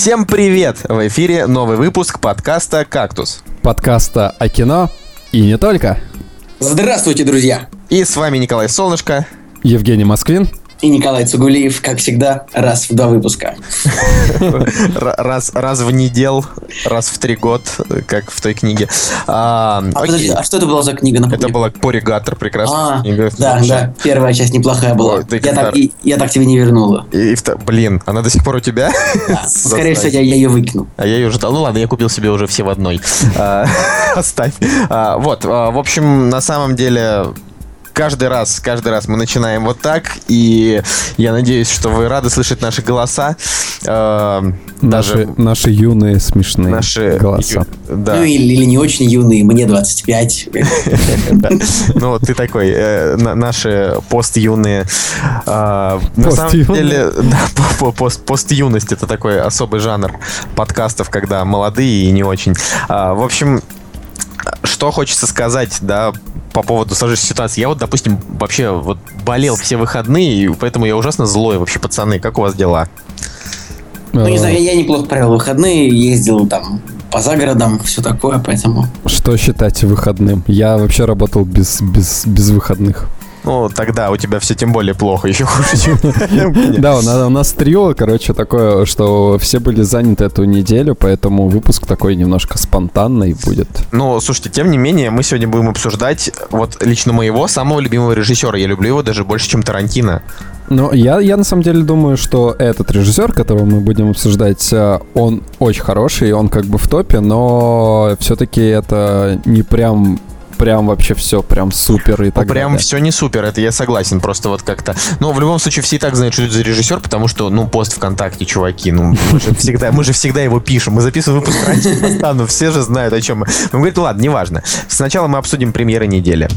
Всем привет! В эфире новый выпуск подкаста «Кактус». Подкаста о кино и не только. Здравствуйте, друзья! И с вами Николай Солнышко. Евгений Москвин. И Николай Цугулиев, как всегда, раз в два выпуска. Раз, раз в недел, раз в три год, как в той книге. А, а, подожди, а что это была за книга? Напомню? Это была Поригатор, прекрасная а, книга. Да, да, первая часть неплохая была. О, я, так, и, я так тебе не вернула. И, и, блин, она до сих пор у тебя? Да, скорее всего, я, я ее выкину. А я ее уже... Ну ладно, я купил себе уже все в одной. А, оставь. А, вот, в общем, на самом деле каждый раз, каждый раз мы начинаем вот так, и я надеюсь, что вы рады слышать наши голоса. Э, наши, даже наши юные смешные наши голоса. Ю, да. Ну или, или не очень юные, мне 25. Ну, ты такой, э, наши пост-юные. А, на самом деле, да, пост-юность это такой особый жанр подкастов, когда молодые и не очень. А, в общем, что хочется сказать, да, по поводу сложившейся ситуации. Я вот, допустим, вообще вот болел все выходные, и поэтому я ужасно злой. Вообще, пацаны, как у вас дела? Ну, не знаю, я неплохо провел выходные, ездил там по загородам, все такое, поэтому... Что считать выходным? Я вообще работал без, без, без выходных. Ну, тогда у тебя все тем более плохо, еще хуже, чем... Да, у нас трио, короче, такое, что все были заняты эту неделю, поэтому выпуск такой немножко спонтанный будет. Ну, слушайте, тем не менее, мы сегодня будем обсуждать вот лично моего самого любимого режиссера. Я люблю его даже больше, чем Тарантино. Ну, я, я на самом деле думаю, что этот режиссер, которого мы будем обсуждать, э, он очень хороший, он как бы в топе, но все-таки это не прям прям вообще все прям супер и так ну, прям далее. все не супер, это я согласен, просто вот как-то. Но в любом случае все и так знают, что это за режиссер, потому что, ну, пост ВКонтакте, чуваки, ну, мы же всегда, мы же всегда его пишем, мы записываем выпуск раньше постану, все же знают, о чем мы. Мы говорим, ладно, неважно. Сначала мы обсудим премьеры недели.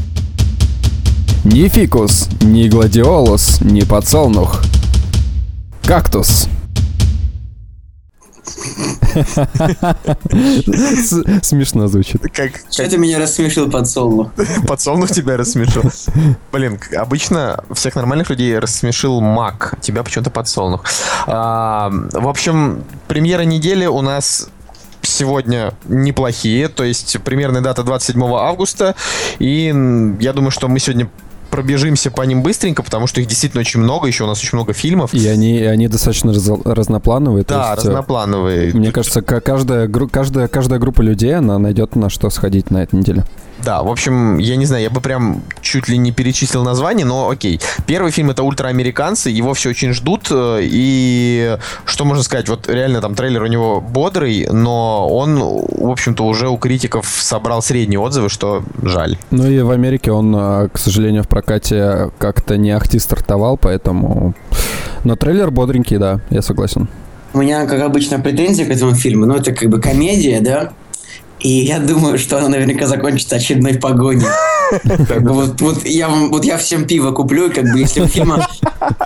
Ни фикус, ни гладиолус, ни подсолнух. Кактус. Смешно звучит. Как, Что ты меня рассмешил подсолнух? Подсолнух тебя рассмешил. Блин, обычно всех нормальных людей рассмешил Мак. Тебя почему-то подсолнух. А, в общем, премьера недели у нас сегодня неплохие, то есть примерная дата 27 августа, и я думаю, что мы сегодня пробежимся по ним быстренько, потому что их действительно очень много, еще у нас очень много фильмов. И они, они достаточно раз, разноплановые. Да, есть, э, разноплановые. Мне кажется, каждая, каждая, каждая группа людей, она найдет на что сходить на этой неделе. Да, в общем, я не знаю, я бы прям чуть ли не перечислил название, но окей. Первый фильм это «Ультраамериканцы», его все очень ждут, э, и что можно сказать, вот реально там трейлер у него бодрый, но он, в общем-то, уже у критиков собрал средние отзывы, что жаль. Ну и в Америке он, э, к сожалению, в прокате как-то не ахти стартовал, поэтому... Но трейлер бодренький, да, я согласен. У меня, как обычно, претензия к этому фильму, ну это как бы комедия, да, и я думаю, что она наверняка закончится очередной погоней. Вот, вот, я, вот я всем пиво куплю, как бы если у фильма,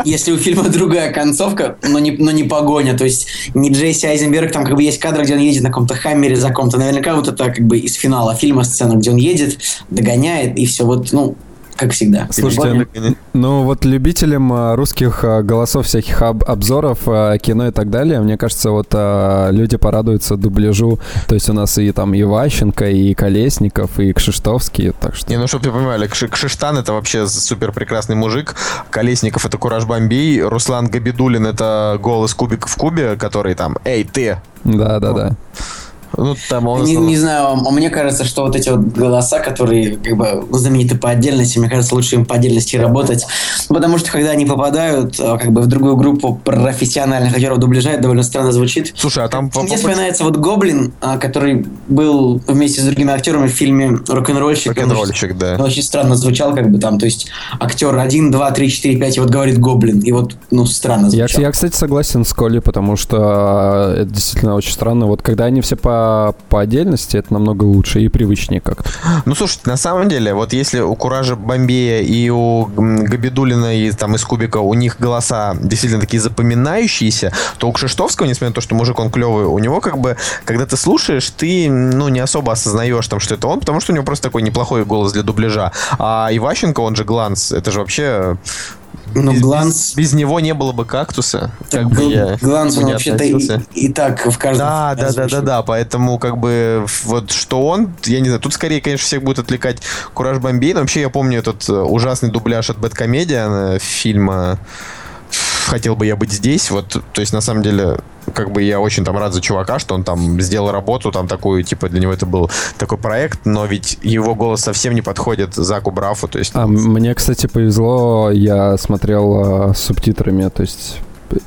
если у фильма другая концовка, но не, но не погоня, то есть не Джейси Айзенберг, там как бы есть кадр, где он едет на каком-то хаммере за ком-то, наверняка вот это как бы из финала фильма сцена, где он едет, догоняет, и все вот, ну, как всегда. Слушайте, ну вот любителям а, русских а, голосов, всяких об обзоров, а, кино и так далее, мне кажется, вот люди порадуются дубляжу. То есть у нас и там и Ващенко, и Колесников, и Кшиштовский, так что... Не, ну чтобы вы понимали, Кшиштан это вообще супер прекрасный мужик, Колесников это Кураж Бомбей, Руслан Габидулин это голос Кубик в Кубе, который там «Эй, ты!» Да-да-да. Ну, там он... не, не знаю, а мне кажется, что вот эти вот голоса, которые как бы знамениты по отдельности, мне кажется, лучше им по отдельности работать. Потому что когда они попадают а, как бы в другую группу профессиональных актеров дубляжа, довольно странно звучит. Слушай, а там... Мне вспоминается вот Гоблин, а, который был вместе с другими актерами в фильме «Рок-н-ролльщик». «Рок-н-ролльщик», да. очень странно звучал, как бы там, то есть актер 1, 2, 3, 4, 5, и вот говорит «Гоблин», и вот, ну, странно звучал. Я, я кстати, согласен с Колей, потому что это действительно очень странно. Вот когда они все по по, отдельности это намного лучше и привычнее как-то. Ну, слушай, на самом деле, вот если у Куража Бомбея и у Габидулина и там из Кубика у них голоса действительно такие запоминающиеся, то у Кшиштовского, несмотря на то, что мужик он клевый, у него как бы, когда ты слушаешь, ты, ну, не особо осознаешь там, что это он, потому что у него просто такой неплохой голос для дубляжа. А Иващенко, он же Гланс, это же вообще Ну, без, гланс... Без, без него не было бы кактуса. Так, как бы я гланс, он вообще-то и, и так в каждом... Да, да, да, да, да, поэтому как бы вот что он, я не знаю, тут скорее, конечно, всех будет отвлекать Кураж Бомбей, но вообще я помню этот э, ужасный дубляж от Бэткомедиана фильма хотел бы я быть здесь. Вот, то есть, на самом деле, как бы я очень там рад за чувака, что он там сделал работу там такую, типа, для него это был такой проект, но ведь его голос совсем не подходит Заку Брафу, то есть... А, мне, кстати, повезло, я смотрел э, с субтитрами, то есть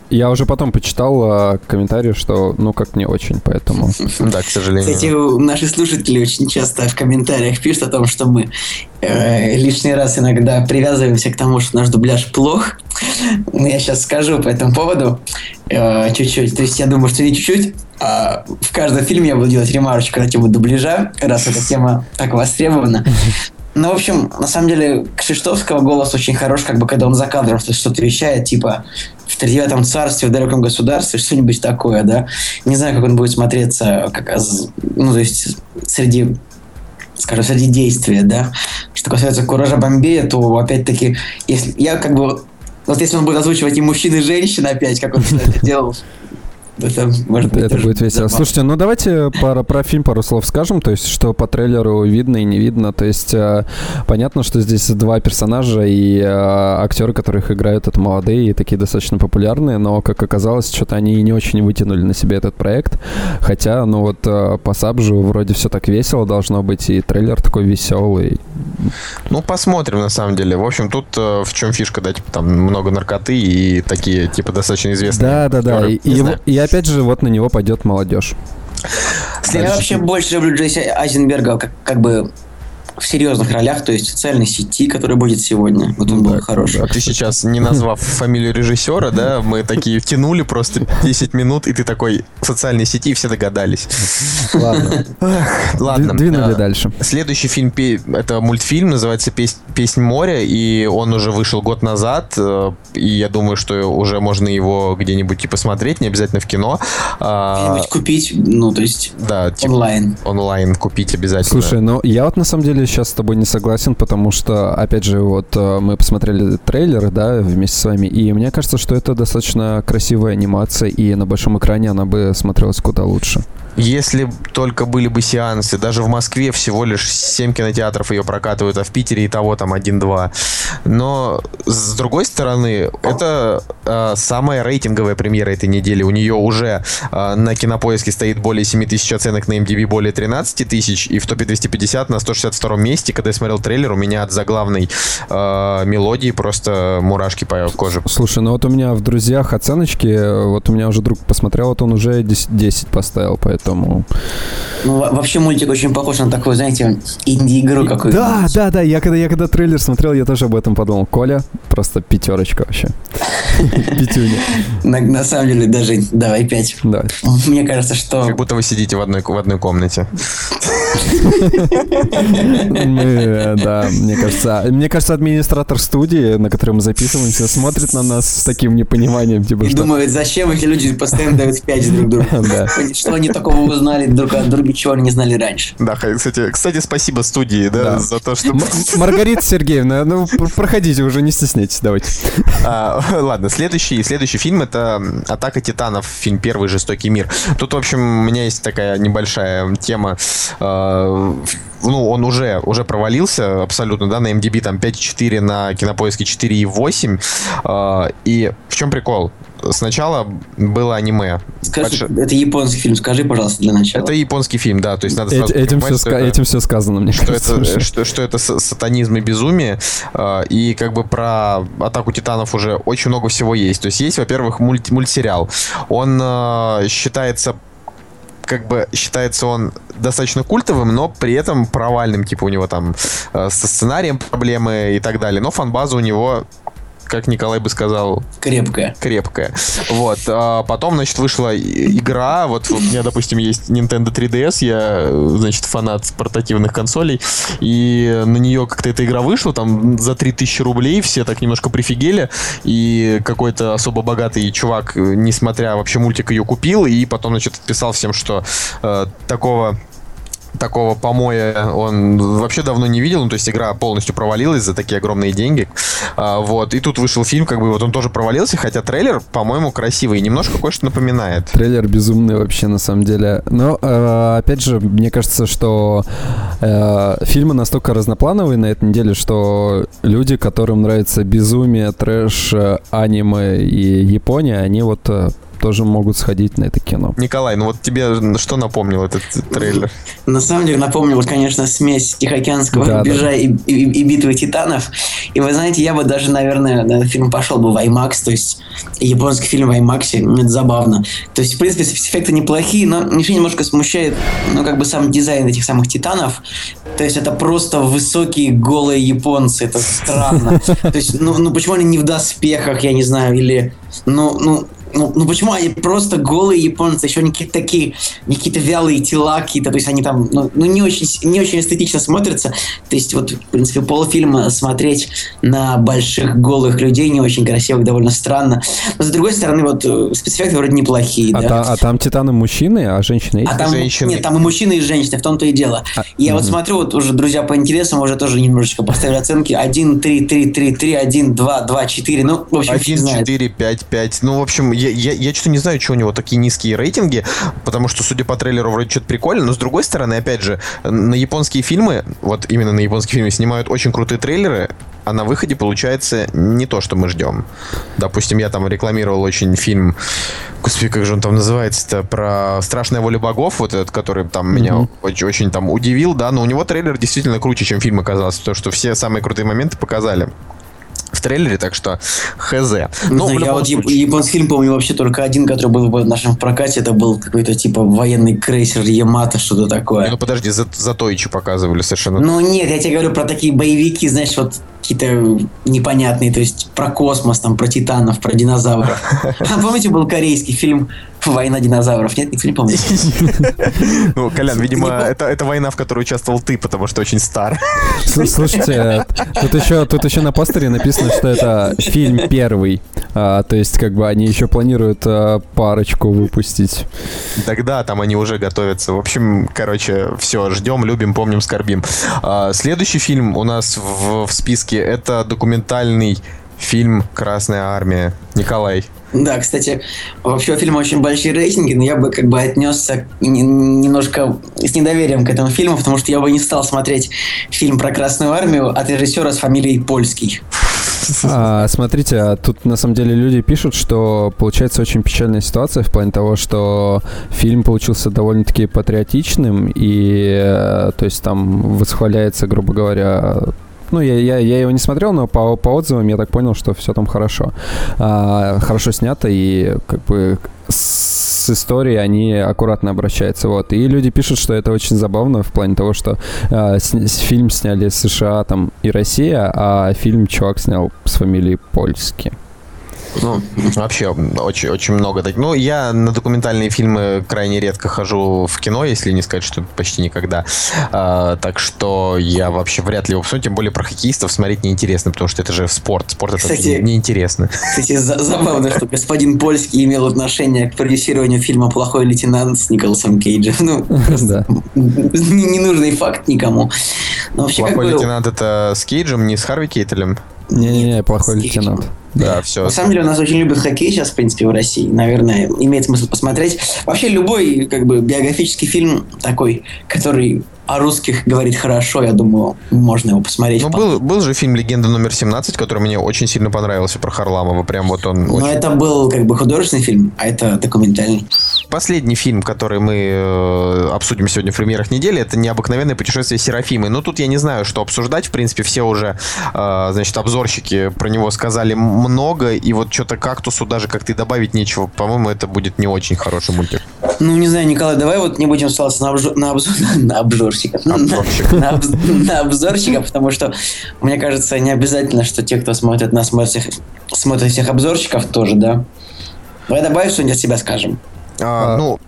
я уже потом почитал э, комментарии, что, ну, как не очень, поэтому... Да, к сожалению. Кстати, наши слушатели очень часто в комментариях пишут о том, что мы э, лишний раз иногда привязываемся к тому, что наш дубляж плох. Но я сейчас скажу по этому поводу э, чуть-чуть. То есть я думаю, что не чуть-чуть, а в каждом фильме я буду делать ремарочку на тему дубляжа, раз эта тема так востребована. Ну, в общем, на самом деле, Кшиштовского голос очень хорош, как бы, когда он за кадром что-то вещает, типа, в тридевятом царстве, в далеком государстве, что-нибудь такое, да. Не знаю, как он будет смотреться, как, ну, то есть, среди скажем, среди действия, да. Что касается Куража Бомбея, то, опять-таки, если я как бы... Вот если он будет озвучивать и мужчин, и женщин опять, как он это делал это, может быть, это будет весело. Забавно. Слушайте, ну давайте про, про фильм пару слов скажем, то есть что по трейлеру видно и не видно. То есть э, понятно, что здесь два персонажа и э, актеры, которых играют, это молодые и такие достаточно популярные, но, как оказалось, что-то они не очень вытянули на себе этот проект. Хотя, ну вот э, по Сабжу вроде все так весело должно быть, и трейлер такой веселый. Ну, посмотрим, на самом деле. В общем, тут в чем фишка, да, типа там много наркоты и такие, типа, достаточно известные. Да, да, да. И, и, и опять же, вот на него пойдет молодежь. Я вообще больше люблю Джейси Айзенберга как, как бы в серьезных ролях, то есть в социальной сети, которая будет сегодня. Вот он был да, хороший. А ты сейчас, не назвав фамилию режиссера, да, мы такие втянули просто 10 минут, и ты такой в социальной сети, и все догадались. Ладно. Ладно. Двинули а, дальше. Следующий фильм, это мультфильм, называется «Песнь моря», и он уже вышел год назад, э, и я думаю, что уже можно его где-нибудь и посмотреть, не обязательно в кино. А, где-нибудь купить, ну, то есть да, онлайн. Онлайн купить обязательно. Слушай, ну я вот на самом деле сейчас с тобой не согласен, потому что, опять же, вот э, мы посмотрели трейлеры, да, вместе с вами, и мне кажется, что это достаточно красивая анимация, и на большом экране она бы смотрелась куда лучше. Если только были бы сеансы, даже в Москве всего лишь 7 кинотеатров ее прокатывают, а в Питере и того там 1-2. Но с другой стороны, это э, самая рейтинговая премьера этой недели. У нее уже э, на кинопоиске стоит более 7 тысяч оценок, на MDB более 13 тысяч, и в топе 250 на 162 месте. Когда я смотрел трейлер, у меня от заглавной э, мелодии просто мурашки по коже. Слушай, ну вот у меня в друзьях оценочки, вот у меня уже друг посмотрел, вот он уже 10, 10 поставил, поэтому поэтому... Ну, вообще мультик очень похож на такую, знаете, инди-игру какую-то. Да, да, да, я когда, я когда трейлер смотрел, я тоже об этом подумал. Коля, просто пятерочка вообще. Пятюня. На, самом деле, даже давай пять. Да. Мне кажется, что... Как будто вы сидите в одной, в одной комнате. Мы, да, мне кажется, мне кажется, администратор студии, на которой мы записываемся, смотрит на нас с таким непониманием, типа, И думает, зачем эти люди постоянно дают пять друг другу? Что они такого узнали друг от друга, чего они не знали раньше. Да, кстати, кстати, спасибо студии, да, да. за то, что... Маргарита Сергеевна, ну, проходите уже, не стесняйтесь, давайте. А, ладно, следующий, следующий фильм это «Атака титанов», фильм «Первый жестокий мир». Тут, в общем, у меня есть такая небольшая тема. А, ну, он уже, уже провалился абсолютно, да, на MDB там 5.4, на Кинопоиске 4.8. А, и в чем прикол? сначала было аниме. Скажи, Больш... это японский фильм, скажи, пожалуйста, для начала. Это японский фильм, да, то есть надо сразу этим, все ска- это, этим все сказано, мне что кажется. Это, что, что это сатанизм и безумие, а, и как бы про Атаку Титанов уже очень много всего есть. То есть есть, во-первых, мульт, мультсериал. Он э, считается как бы считается он достаточно культовым, но при этом провальным, типа у него там э, со сценарием проблемы и так далее. Но фанбаза у него как Николай бы сказал... Крепкая. Крепкая. Вот. А потом, значит, вышла игра. Вот у меня, допустим, есть Nintendo 3DS. Я, значит, фанат портативных консолей. И на нее как-то эта игра вышла. Там за 3000 рублей все так немножко прифигели. И какой-то особо богатый чувак, несмотря вообще мультик, ее купил. И потом, значит, отписал всем, что э, такого такого помоя он вообще давно не видел. Ну, то есть игра полностью провалилась за такие огромные деньги. А, вот. И тут вышел фильм, как бы вот он тоже провалился, хотя трейлер, по-моему, красивый и немножко кое-что напоминает. Трейлер безумный вообще, на самом деле. Но, э, опять же, мне кажется, что э, фильмы настолько разноплановые на этой неделе, что люди, которым нравится безумие, трэш, э, аниме и Япония, они вот э, тоже могут сходить на это кино. Николай, ну вот тебе что напомнил этот трейлер? На самом деле напомнил, конечно, смесь Тихоокеанского да, рубежа да. И, и, и битвы титанов. И вы знаете, я бы даже, наверное, на этот фильм пошел бы в IMAX, то есть японский фильм в IMAX, это забавно. То есть, в принципе, спецэффекты неплохие, но еще немножко смущает, ну, как бы сам дизайн этих самых титанов. То есть, это просто высокие голые японцы, это странно. То есть, ну, ну почему они не в доспехах, я не знаю, или, ну, ну, ну, ну почему они просто голые японцы, еще не какие-то такие, не какие-то вялые тела какие-то, то есть они там, ну, ну не очень, не очень эстетично смотрятся. То есть вот, в принципе, полфильма смотреть на больших голых людей не очень красиво, довольно странно. Но с другой стороны, вот э, спецэффекты вроде неплохие, а да. Та, а там титаны мужчины, а женщины есть? А там, женщины. Нет, там и мужчины, и женщины, в том-то и дело. А, Я угу. вот смотрю, вот уже друзья по интересам уже тоже немножечко поставили оценки 1, 3, 3, 3, 3, 1, 2, 2, 4, ну, в общем, 1, 4, 5, 5, ну, в общем, я, я, я что-то не знаю, что у него такие низкие рейтинги, потому что, судя по трейлеру, вроде что-то прикольно, но с другой стороны, опять же, на японские фильмы, вот именно на японские фильмы снимают очень крутые трейлеры, а на выходе получается не то, что мы ждем. Допустим, я там рекламировал очень фильм, господи, как же он там называется-то, про «Страшная воля богов», вот этот, который там mm-hmm. меня очень, очень там удивил, да, но у него трейлер действительно круче, чем фильм оказался, потому что все самые крутые моменты показали в трейлере, так что хз. Ну, знаю, я вот случае... японский фильм помню вообще только один, который был в нашем прокате, это был какой-то типа военный крейсер Ямато, что-то такое. Не, ну подожди, за, за Тойчи показывали совершенно. Ну нет, я тебе говорю про такие боевики, знаешь, вот какие-то непонятные, то есть про космос, там, про титанов, про динозавров. А помните, был корейский фильм Война динозавров. Нет, никто не помнит. Ну, Колян, видимо, это, это война, в которой участвовал ты, потому что очень стар. Слушайте, тут еще, тут еще на постере написано, что это фильм первый. А, то есть, как бы они еще планируют а, парочку выпустить. Тогда там они уже готовятся. В общем, короче, все, ждем, любим, помним, скорбим. А, следующий фильм у нас в, в списке это документальный фильм «Красная армия». Николай. Да, кстати, вообще у фильма очень большие рейтинги, но я бы как бы отнесся немножко с недоверием к этому фильму, потому что я бы не стал смотреть фильм про Красную Армию от режиссера с фамилией Польский. А, смотрите, а тут на самом деле люди пишут, что получается очень печальная ситуация в плане того, что фильм получился довольно-таки патриотичным, и э, то есть там восхваляется, грубо говоря, ну, я, я, я его не смотрел, но по, по отзывам я так понял, что все там хорошо. А, хорошо снято и как бы с историей они аккуратно обращаются. Вот. И люди пишут, что это очень забавно в плане того, что э, с, фильм сняли США там и Россия, а фильм чувак снял с фамилией Польский. Ну, вообще, очень, очень много. Ну, я на документальные фильмы крайне редко хожу в кино, если не сказать, что почти никогда. А, так что я вообще вряд ли его посмотрю, тем более про хоккеистов смотреть неинтересно, потому что это же спорт. Спорт кстати, это неинтересно. Кстати, забавно, что господин Польский имел отношение к продюсированию фильма «Плохой лейтенант» с Николасом Кейджем. Ну, да. ненужный факт никому. Но вообще, Плохой лейтенант это с Кейджем, не с Харви Кейтелем? Не-не-не, плохой лейтенант. Да, все. На самом деле у нас очень любят хоккей сейчас, в принципе, в России. Наверное, имеет смысл посмотреть. Вообще любой как бы биографический фильм такой, который о русских говорит хорошо, я думаю, можно его посмотреть. Ну, был, был же фильм «Легенда номер 17», который мне очень сильно понравился, про Харламова. Прям вот он Но очень... это был как бы художественный фильм, а это документальный. Последний фильм, который мы э, обсудим сегодня в премьерах недели, это «Необыкновенное путешествие Серафимы». Но тут я не знаю, что обсуждать. В принципе, все уже, э, значит, обзорщики про него сказали много. И вот что-то «Кактусу» даже как ты добавить нечего. По-моему, это будет не очень хороший мультик. Ну, не знаю, Николай, давай вот не будем ссылаться на, обжор, на, обзор, на обзорщиков. На, на обзорщиков, потому что, мне кажется, не обязательно, что те, кто смотрит нас, смотрит всех, обзорщиков тоже, да? Давай добавим что-нибудь от себя скажем. А, а, ну,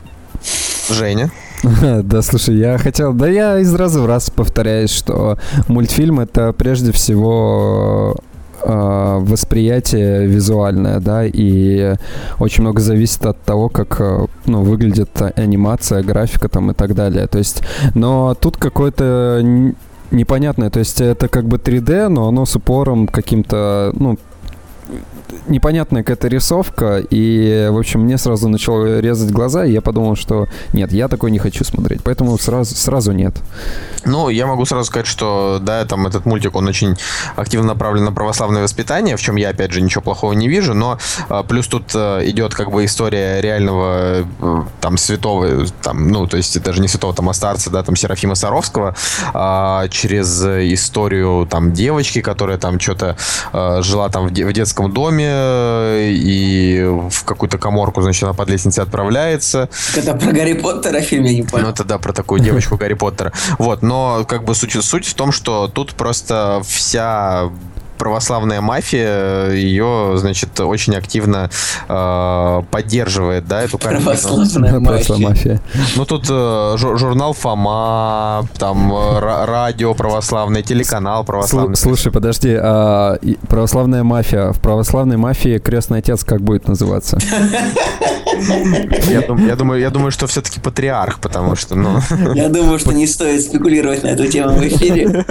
Женя. Да, слушай, я хотел... Да я из раза в раз повторяюсь, что мультфильм — это прежде всего восприятие визуальное, да, и очень много зависит от того, как э, ну, выглядит анимация, графика там и так далее. То есть, но тут какое-то непонятное, то есть это как бы 3D, но оно с упором каким-то, ну, непонятная какая-то рисовка, и, в общем, мне сразу начало резать глаза, и я подумал, что нет, я такой не хочу смотреть, поэтому сразу, сразу нет. Ну, я могу сразу сказать, что, да, там этот мультик, он очень активно направлен на православное воспитание, в чем я, опять же, ничего плохого не вижу, но а, плюс тут а, идет как бы история реального а, там святого, там, ну, то есть даже не святого, там, а старца, да, там, Серафима Саровского, а, через историю там девочки, которая там что-то жила там в, де- в детском доме, и в какую-то коморку, значит, она под лестницей отправляется. Это про Гарри Поттера фильм, я не понял. Ну, это да, про такую девочку Гарри Поттера. Вот, но как бы суть, суть в том, что тут просто вся православная мафия ее, значит, очень активно э, поддерживает, да, эту картину. Православная мафия. мафия. Ну, тут э, журнал Фома, там э, радио православное, телеканал православный. Слушай, подожди, а православная мафия, в православной мафии крестный отец как будет называться? Я, я, думаю, я думаю, что все-таки патриарх, потому что, ну... Я думаю, что не стоит спекулировать на эту тему в эфире.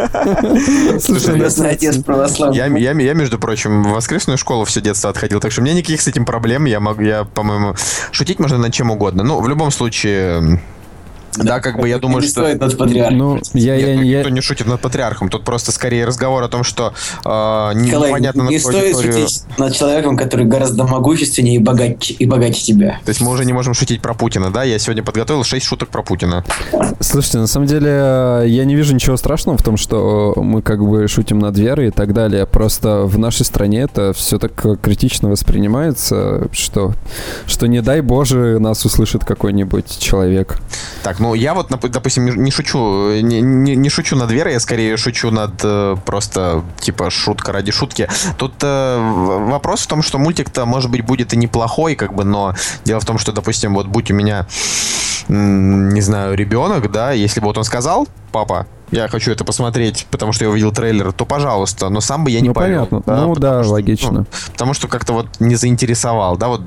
Слушай, крестный отец православный. Я, я, я, между прочим, в воскресную школу все детство отходил, так что у меня никаких с этим проблем. Я могу, я, по-моему, шутить можно над чем угодно. Ну, в любом случае, да, как бы я думаю, что... над патриархом. Ну, я, Нет, я, ну, никто я... не шутит над патриархом. Тут просто скорее разговор о том, что э, непонятно... Не стоит аудиторию... шутить над человеком, который гораздо могущественнее и богаче, и богаче тебя. То есть мы уже не можем шутить про Путина, да? Я сегодня подготовил 6 шуток про Путина. Слушайте, на самом деле я не вижу ничего страшного в том, что мы как бы шутим над верой и так далее. Просто в нашей стране это все так критично воспринимается, что, что не дай Боже нас услышит какой-нибудь человек. Так, ну, я вот, допустим, не шучу, не, не, не шучу над верой, я скорее шучу над э, просто, типа, шутка ради шутки. Тут э, вопрос в том, что мультик-то, может быть, будет и неплохой, как бы, но дело в том, что, допустим, вот будь у меня, не знаю, ребенок, да, если бы вот он сказал, папа, я хочу это посмотреть, потому что я увидел трейлер, то пожалуйста, но сам бы я не ну, повел. Понятно. Да, ну да, что, логично. Ну, потому что как-то вот не заинтересовал, да, вот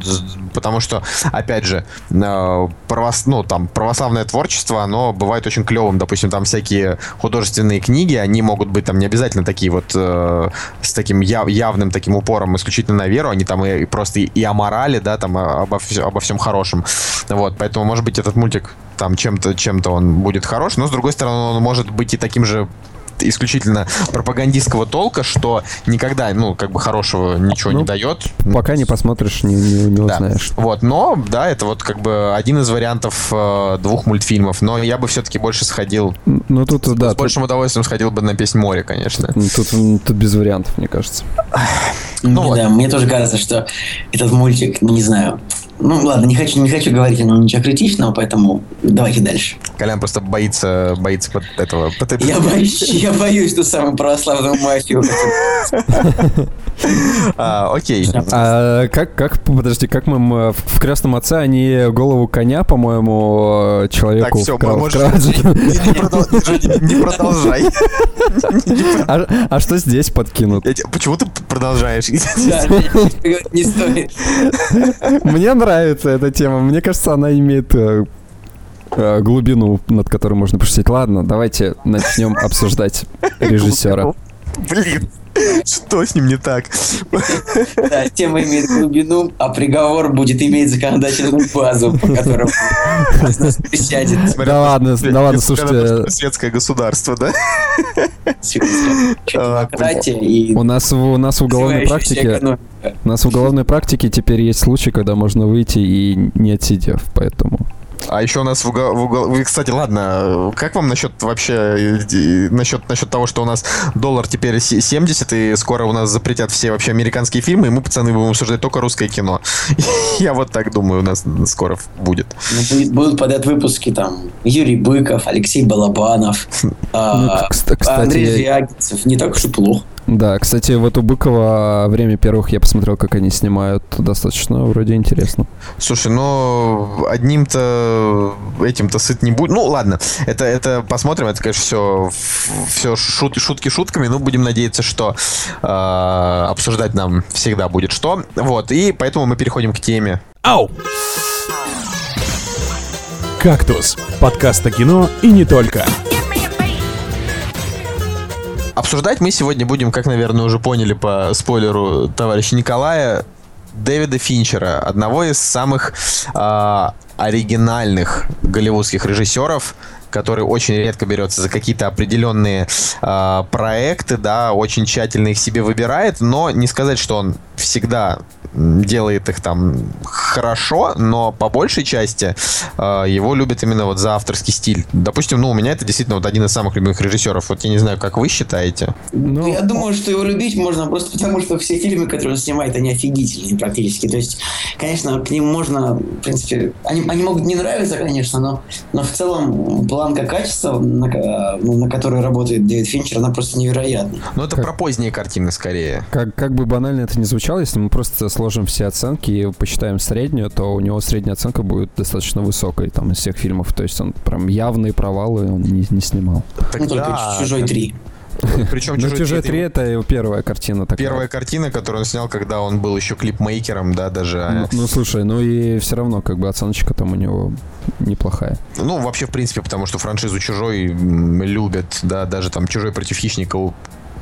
потому что, опять же, э, правос, ну, там, православное творчество, оно бывает очень клевым, допустим, там всякие художественные книги, они могут быть там не обязательно такие вот э, с таким яв, явным таким упором исключительно на веру, они там и, и просто и, о морали, да, там обо, обо всем хорошем, вот, поэтому, может быть, этот мультик там чем-то чем-то он будет хорош, но с другой стороны он может быть и таким же исключительно пропагандистского толка, что никогда, ну, как бы хорошего ничего ну, не дает. Пока не посмотришь, не, не, не да. узнаешь. Вот, но, да, это вот как бы один из вариантов э, двух мультфильмов, но я бы все-таки больше сходил... Ну, тут, с, да. С тут... большим удовольствием сходил бы на «Песнь моря», конечно. Тут, тут без вариантов, мне кажется. Ну, да, вот. мне тоже кажется, что этот мультик, ну, не знаю, ну ладно, не хочу, не хочу говорить о нем ничего критичного, поэтому давайте дальше. Колян просто боится, боится под этого. Под я, боюсь, я боюсь ту самую православную мафию. а, окей. А, как, как, подожди, как мы в крестном отце они голову коня, по-моему, человеку так, все, не, продолжай. А, а что здесь подкинут? Почему ты продолжаешь? Не стоит. Мне нравится нравится эта тема. Мне кажется, она имеет э, э, глубину, над которой можно пошутить. Ладно, давайте начнем обсуждать режиссера. Блин. Что с ним не так? Да, тема имеет глубину, а приговор будет иметь законодательную базу, по которой присядет. Да ладно, да ладно, слушайте. Светское государство, да? У нас у нас в уголовной практике у нас в уголовной практике теперь есть случай, когда можно выйти и не отсидев, поэтому. А еще у нас в угол... В угол... Кстати, ладно, как вам насчет вообще... Насчет, насчет того, что у нас доллар теперь 70, и скоро у нас запретят все вообще американские фильмы, и мы, пацаны, будем обсуждать только русское кино. Я вот так думаю, у нас скоро будет. Ну, будут подать выпуски там Юрий Быков, Алексей Балабанов, ну, а, Андрей Звягинцев. Не так уж и плохо. Да, кстати, вот у Быкова «Время первых» я посмотрел, как они снимают. Достаточно вроде интересно. Слушай, ну, одним-то этим-то сыт не будет. Ну, ладно, это, это посмотрим. Это, конечно, все, все шут, шутки шутками. Но будем надеяться, что э, обсуждать нам всегда будет что. Вот, и поэтому мы переходим к теме. Ау! «Кактус» — подкаст о кино и не только. Обсуждать мы сегодня будем, как, наверное, уже поняли по спойлеру товарища Николая, Дэвида Финчера, одного из самых э, оригинальных голливудских режиссеров, который очень редко берется за какие-то определенные э, проекты, да, очень тщательно их себе выбирает, но не сказать, что он всегда делает их там хорошо, но по большей части э, его любят именно вот за авторский стиль. Допустим, ну, у меня это действительно вот один из самых любимых режиссеров. Вот я не знаю, как вы считаете. Ну, я думаю, что его любить можно просто потому, что все фильмы, которые он снимает, они офигительные практически. То есть, конечно, к ним можно, в принципе, они, они могут не нравиться, конечно, но, но в целом планка качества, на, ну, на которой работает Дэвид Финчер, она просто невероятна. Ну, это как, про поздние картины скорее. Как, как бы банально это не звучало, если мы просто сложим все оценки и посчитаем среднюю, то у него средняя оценка будет достаточно высокой там из всех фильмов. То есть он прям явные провалы он не, не снимал. Ну, только «Чужой 3». Причем «Чужой, «Чужой 3» это его первая картина. Такая. Первая картина, которую он снял, когда он был еще клипмейкером, да, даже. Ну, ну, слушай, ну и все равно, как бы, оценочка там у него неплохая. Ну, вообще, в принципе, потому что франшизу «Чужой» любят, да, даже там «Чужой против хищника»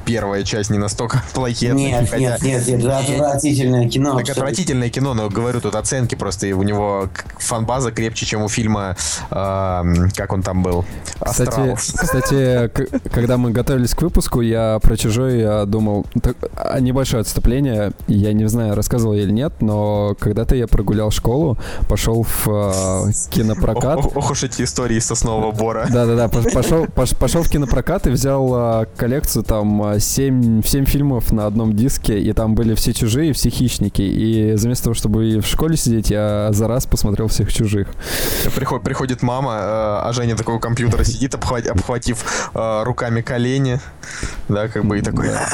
первая часть не настолько плохие нет, Хотя... Нет, нет, нет, это отвратительное кино. Так отвратительное кино, но говорю, тут оценки просто, и у него фанбаза крепче, чем у фильма, э, как он там был, Кстати, кстати когда мы готовились к выпуску, я про «Чужой» я думал, так, а, небольшое отступление, я не знаю, рассказывал или нет, но когда-то я прогулял школу, пошел в э, кинопрокат. Ох, ох уж эти истории из Соснового Бора. Да-да-да, пошел, пошел в кинопрокат и взял э, коллекцию там 7, 7 фильмов на одном диске, и там были все чужие, все хищники. И вместо того, чтобы в школе сидеть, я за раз посмотрел всех чужих. Приход, приходит мама, э, а Женя такой у компьютера сидит, обхват, обхватив э, руками колени. Да, как бы и такой... Да.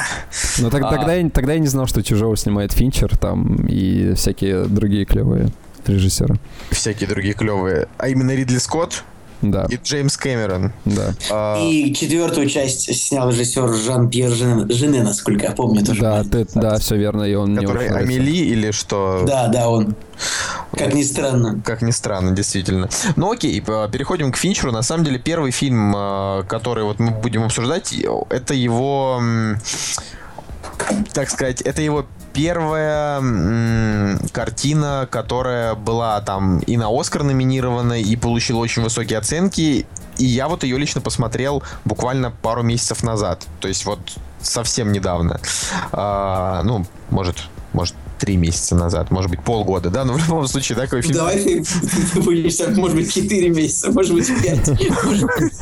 Но так, а... тогда, я, тогда я не знал, что чужого снимает Финчер там и всякие другие клевые режиссеры. Всякие другие клевые. А именно Ридли Скотт? Да. И Джеймс Кэмерон. Да. А... И четвертую часть снял режиссер Жан-Пьер Жене, насколько я помню. Тоже да, ты, да, все верно, и он Который Амели или что? Да, да, он. Как ни странно. Как ни странно, действительно. Ну окей, переходим к Финчеру. На самом деле, первый фильм, а, который вот мы будем обсуждать, это его так сказать, это его первая м- картина, которая была там и на Оскар номинирована, и получила очень высокие оценки. И я вот ее лично посмотрел буквально пару месяцев назад. То есть вот совсем недавно. А, ну, может, может, три месяца назад, может быть, полгода, да, но в любом случае такой фильм... Давай ты будешь так, может быть, четыре месяца, может быть, пять,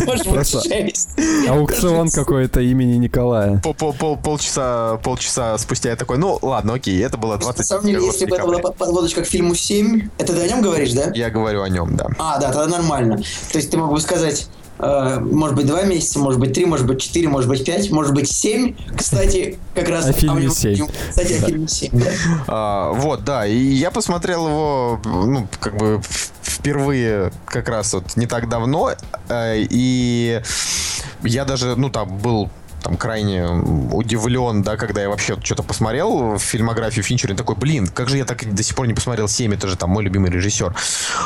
может быть, шесть. Аукцион какой-то имени Николая. Пол, пол, пол, полчаса, полчаса спустя я такой, ну, ладно, окей, это было 20 На самом деле, если бы это была подводочка к фильму 7, это ты о нем говоришь, да? Я говорю о нем, да. А, да, тогда нормально. То есть ты мог бы сказать, может быть, два месяца, может быть, три, может быть, четыре, может быть, пять, может быть, семь. Кстати, как раз... О фильме 7. Кстати, о фильме 7, да. А, вот, да, и я посмотрел его, ну, как бы впервые как раз вот не так давно, э, и я даже, ну, там был там крайне удивлен, да, когда я вообще что-то посмотрел в фильмографию Финчера, и такой, блин, как же я так до сих пор не посмотрел 7, это же там мой любимый режиссер.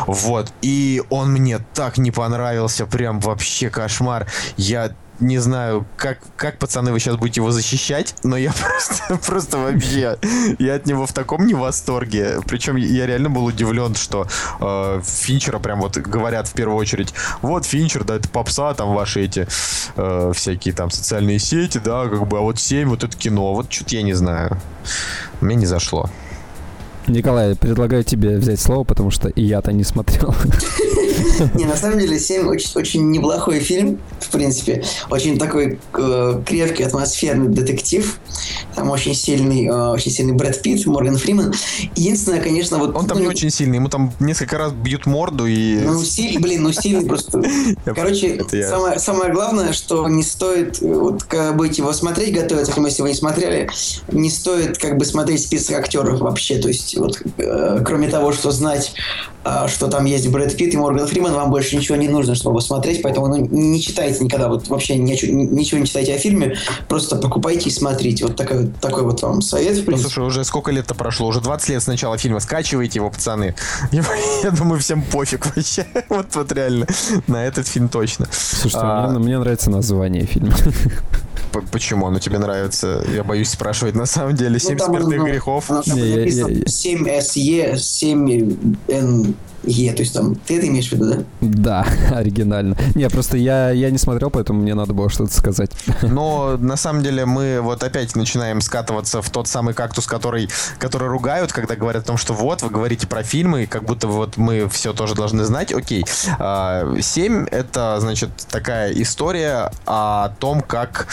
Вот. И он мне так не понравился, прям вообще кошмар. Я не знаю, как, как, пацаны, вы сейчас будете его защищать, но я просто, просто вообще, я от него в таком не восторге. Причем я реально был удивлен, что э, Финчера прям вот говорят в первую очередь, вот Финчер, да, это попса, там ваши эти э, всякие там социальные сети, да, как бы, а вот 7, вот это кино, вот что-то я не знаю. Мне не зашло. Николай, предлагаю тебе взять слово, потому что и я-то не смотрел. Не, на самом деле, 7 очень, очень неплохой фильм, в принципе. Очень такой э, крепкий, атмосферный детектив. Там очень сильный, э, очень сильный Брэд Питт, Морган Фриман. Единственное, конечно, вот... Он там ну, не очень сильный, ему там несколько раз бьют морду и... Ну, сильный, блин, ну сильный просто. Короче, самое, самое главное, что не стоит, вот, когда будете его смотреть, готовиться, если вы не смотрели, не стоит как бы смотреть список актеров вообще. То есть, вот, э, кроме того, что знать, э, что там есть Брэд Питт и Морган Фриман, вам больше ничего не нужно, чтобы смотреть, поэтому ну, не читайте никогда, вот вообще ничего, ничего не читайте о фильме, просто покупайте и смотрите. Вот такой, такой вот вам совет, в принципе. Ну, слушай, уже сколько лет-то прошло? Уже 20 лет с начала фильма. Скачивайте его, пацаны. Я, я думаю, всем пофиг вообще. вот, вот реально. На этот фильм точно. Слушайте, а... мне, мне нравится название фильма. Почему оно тебе нравится? Я боюсь спрашивать на самом деле. Семь ну, смертных грехов. 7 SE, 7 N Е, то есть там, ты это имеешь в виду, да? Да, оригинально. Не, просто я, я не смотрел, поэтому мне надо было что-то сказать. Но на самом деле мы вот опять начинаем скатываться в тот самый кактус, который, который ругают, когда говорят о том, что вот, вы говорите про фильмы, как будто вот мы все тоже должны знать. Окей. А, семь — это, значит, такая история о том, как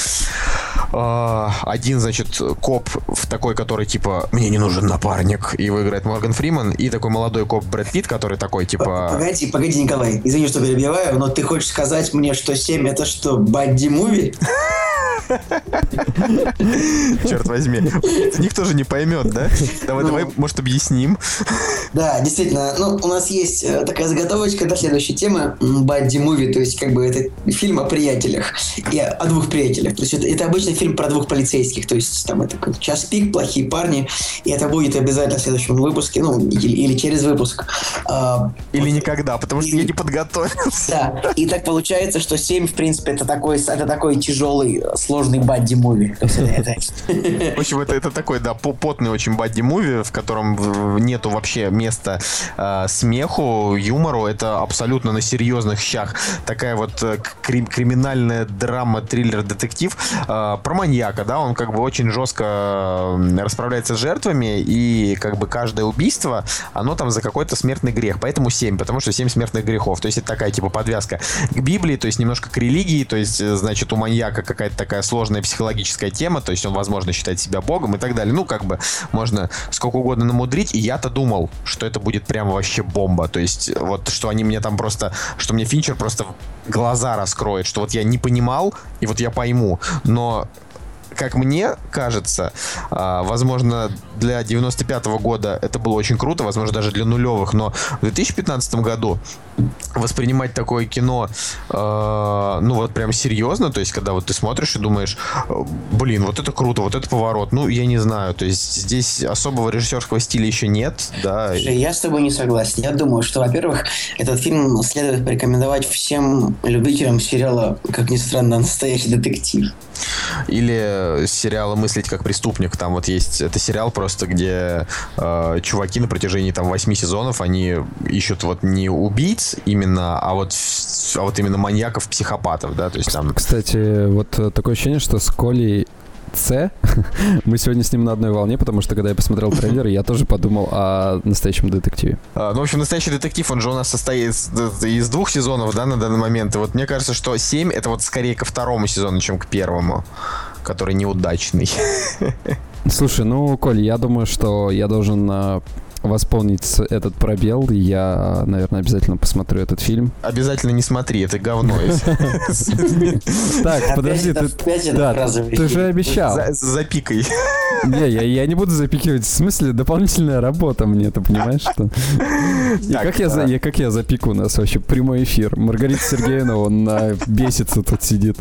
а, один, значит, коп в такой, который типа «Мне не нужен напарник», и выиграет Морган Фриман, и такой молодой коп Брэд Питт, который такой типа... Погоди, погоди, Николай, извини, что перебиваю, но ты хочешь сказать мне, что 7 это что, бадди муви? Черт возьми. Никто же не поймет, да? Давай, ну, давай, может, объясним. Да, действительно. Ну, у нас есть э, такая заготовочка до следующей темы. Бадди муви, то есть, как бы, это фильм о приятелях. И о двух приятелях. То есть, это, это обычный фильм про двух полицейских. То есть, там, это как час пик, плохие парни. И это будет обязательно в следующем выпуске. Ну, или, или через выпуск. А, или вот, никогда, потому что и, я не подготовился. Да. И так получается, что 7, в принципе, это такой, это такой тяжелый, сложный сложный бадди-муви. В общем, это, это такой, да, потный очень бадди-муви, в котором нету вообще места э, смеху, юмору. Это абсолютно на серьезных щах. Такая вот э, крим криминальная драма, триллер, детектив э, про маньяка, да, он как бы очень жестко расправляется с жертвами, и как бы каждое убийство, оно там за какой-то смертный грех. Поэтому 7, потому что 7 смертных грехов. То есть это такая типа подвязка к Библии, то есть немножко к религии, то есть, э, значит, у маньяка какая-то такая сложная психологическая тема, то есть он, возможно, считает себя богом и так далее. Ну, как бы можно сколько угодно намудрить, и я-то думал, что это будет прям вообще бомба. То есть вот, что они мне там просто, что мне Финчер просто глаза раскроет, что вот я не понимал, и вот я пойму. Но как мне кажется, а, возможно, для 95 -го года это было очень круто, возможно, даже для нулевых, но в 2015 году воспринимать такое кино, э, ну вот прям серьезно, то есть когда вот ты смотришь и думаешь, блин, вот это круто, вот это поворот, ну я не знаю, то есть здесь особого режиссерского стиля еще нет, да. Слушай, я с тобой не согласен. Я думаю, что, во-первых, этот фильм следует порекомендовать всем любителям сериала, как ни странно, настоящий детектив. Или сериала «Мыслить как преступник». Там вот есть, это сериал просто, где э, чуваки на протяжении там восьми сезонов, они ищут вот не убийц именно, а вот, а вот именно маньяков, психопатов, да, то есть там... Кстати, вот такое ощущение, что с Колей С. Мы сегодня с ним на одной волне, потому что когда я посмотрел трейлер, я тоже подумал о настоящем детективе. А, ну, в общем, настоящий детектив, он же у нас состоит из, из двух сезонов, да, на данный момент. И вот мне кажется, что 7 это вот скорее ко второму сезону, чем к первому, который неудачный. Слушай, ну, Коль, я думаю, что я должен а, восполнить этот пробел, я, наверное, обязательно посмотрю этот фильм. Обязательно не смотри, это говно. Так, подожди, ты же обещал. Запикай. Не, я, не буду запикивать. В смысле, дополнительная работа мне, ты понимаешь, что? И так, как, я, я, как я запику у нас вообще? Прямой эфир. Маргарита Сергеевна, он бесится тут сидит.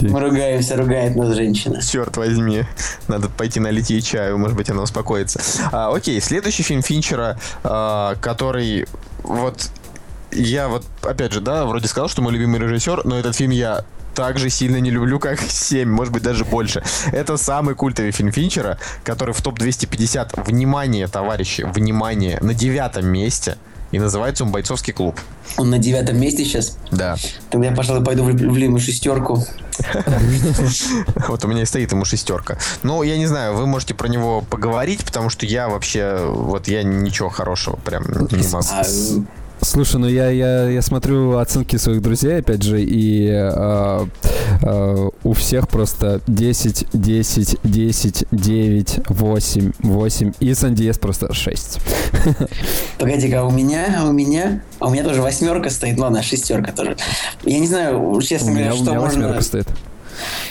Мы ругаемся, ругает нас женщина. Черт возьми. Надо пойти налить ей чаю, может быть, она успокоится. А, окей, следующий фильм Финчера, а, который вот я вот, опять же, да, вроде сказал, что мой любимый режиссер, но этот фильм я так же сильно не люблю, как 7, может быть, даже больше. Это самый культовый фильм Финчера, который в топ-250, внимание, товарищи, внимание, на девятом месте. И называется он «Бойцовский клуб». Он на девятом месте сейчас? Да. Тогда я, пожалуй, пойду в любимую шестерку. Вот у меня и стоит ему шестерка. Ну, я не знаю, вы можете про него поговорить, потому что я вообще, вот я ничего хорошего прям не могу. Слушай, ну я, я, я смотрю оценки своих друзей, опять же, и э, э, у всех просто 10, 10, 10, 9, 8, 8, и Сандиес просто 6. Погоди-ка, а у меня, а у меня, а у меня тоже восьмерка стоит, ладно, шестерка тоже. Я не знаю, честно говоря, что можно... стоит.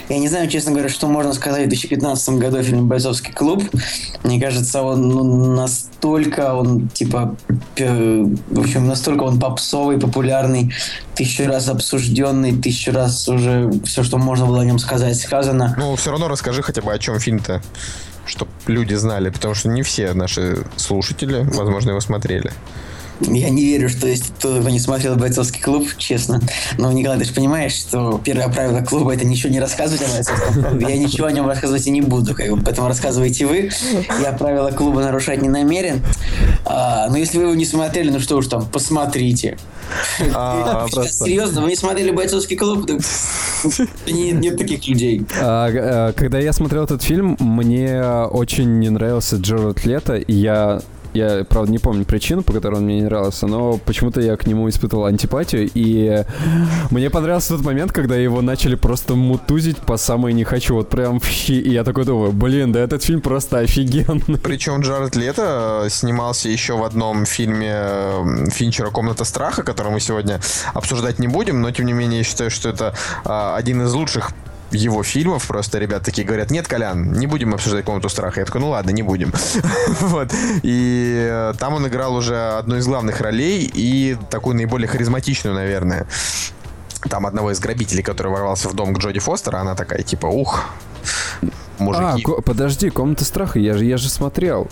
Я не знаю, честно говоря, что можно сказать в 2015 году о фильме «Бойцовский клуб». Мне кажется, он ну, настолько, он типа, в общем, настолько он попсовый, популярный, тысячу раз обсужденный, тысячу раз уже все, что можно было о нем сказать, сказано. Ну, все равно расскажи хотя бы, о чем фильм-то чтобы люди знали, потому что не все наши слушатели, возможно, его смотрели. Я не верю, что есть кто не смотрел бойцовский клуб, честно. Но, Николай, ты же понимаешь, что первое правило клуба это ничего не рассказывать о бойцовском клубе. Я ничего о нем рассказывать и не буду. Как бы, поэтому рассказывайте вы. Я правила клуба нарушать не намерен. А, но если вы его не смотрели, ну что уж там, посмотрите. А, Серьезно, вы не смотрели бойцовский клуб? Нет, нет таких людей. А, а, когда я смотрел этот фильм, мне очень не нравился Джерард Лето, и я я, правда, не помню причину, по которой он мне не нравился, но почему-то я к нему испытывал антипатию, и мне понравился тот момент, когда его начали просто мутузить по самой не хочу, вот прям в щи, и я такой думаю, блин, да этот фильм просто офигенный. Причем Джаред Лето снимался еще в одном фильме э, Финчера «Комната страха», который мы сегодня обсуждать не будем, но, тем не менее, я считаю, что это а, один из лучших его фильмов. Просто ребят такие говорят, нет, Колян, не будем обсуждать комнату страха. Я такой, ну ладно, не будем. вот. И э, там он играл уже одну из главных ролей и такую наиболее харизматичную, наверное. Там одного из грабителей, который ворвался в дом к Джоди Фостер, она такая, типа, ух, мужики. А, подожди, комната страха, я же, я же смотрел.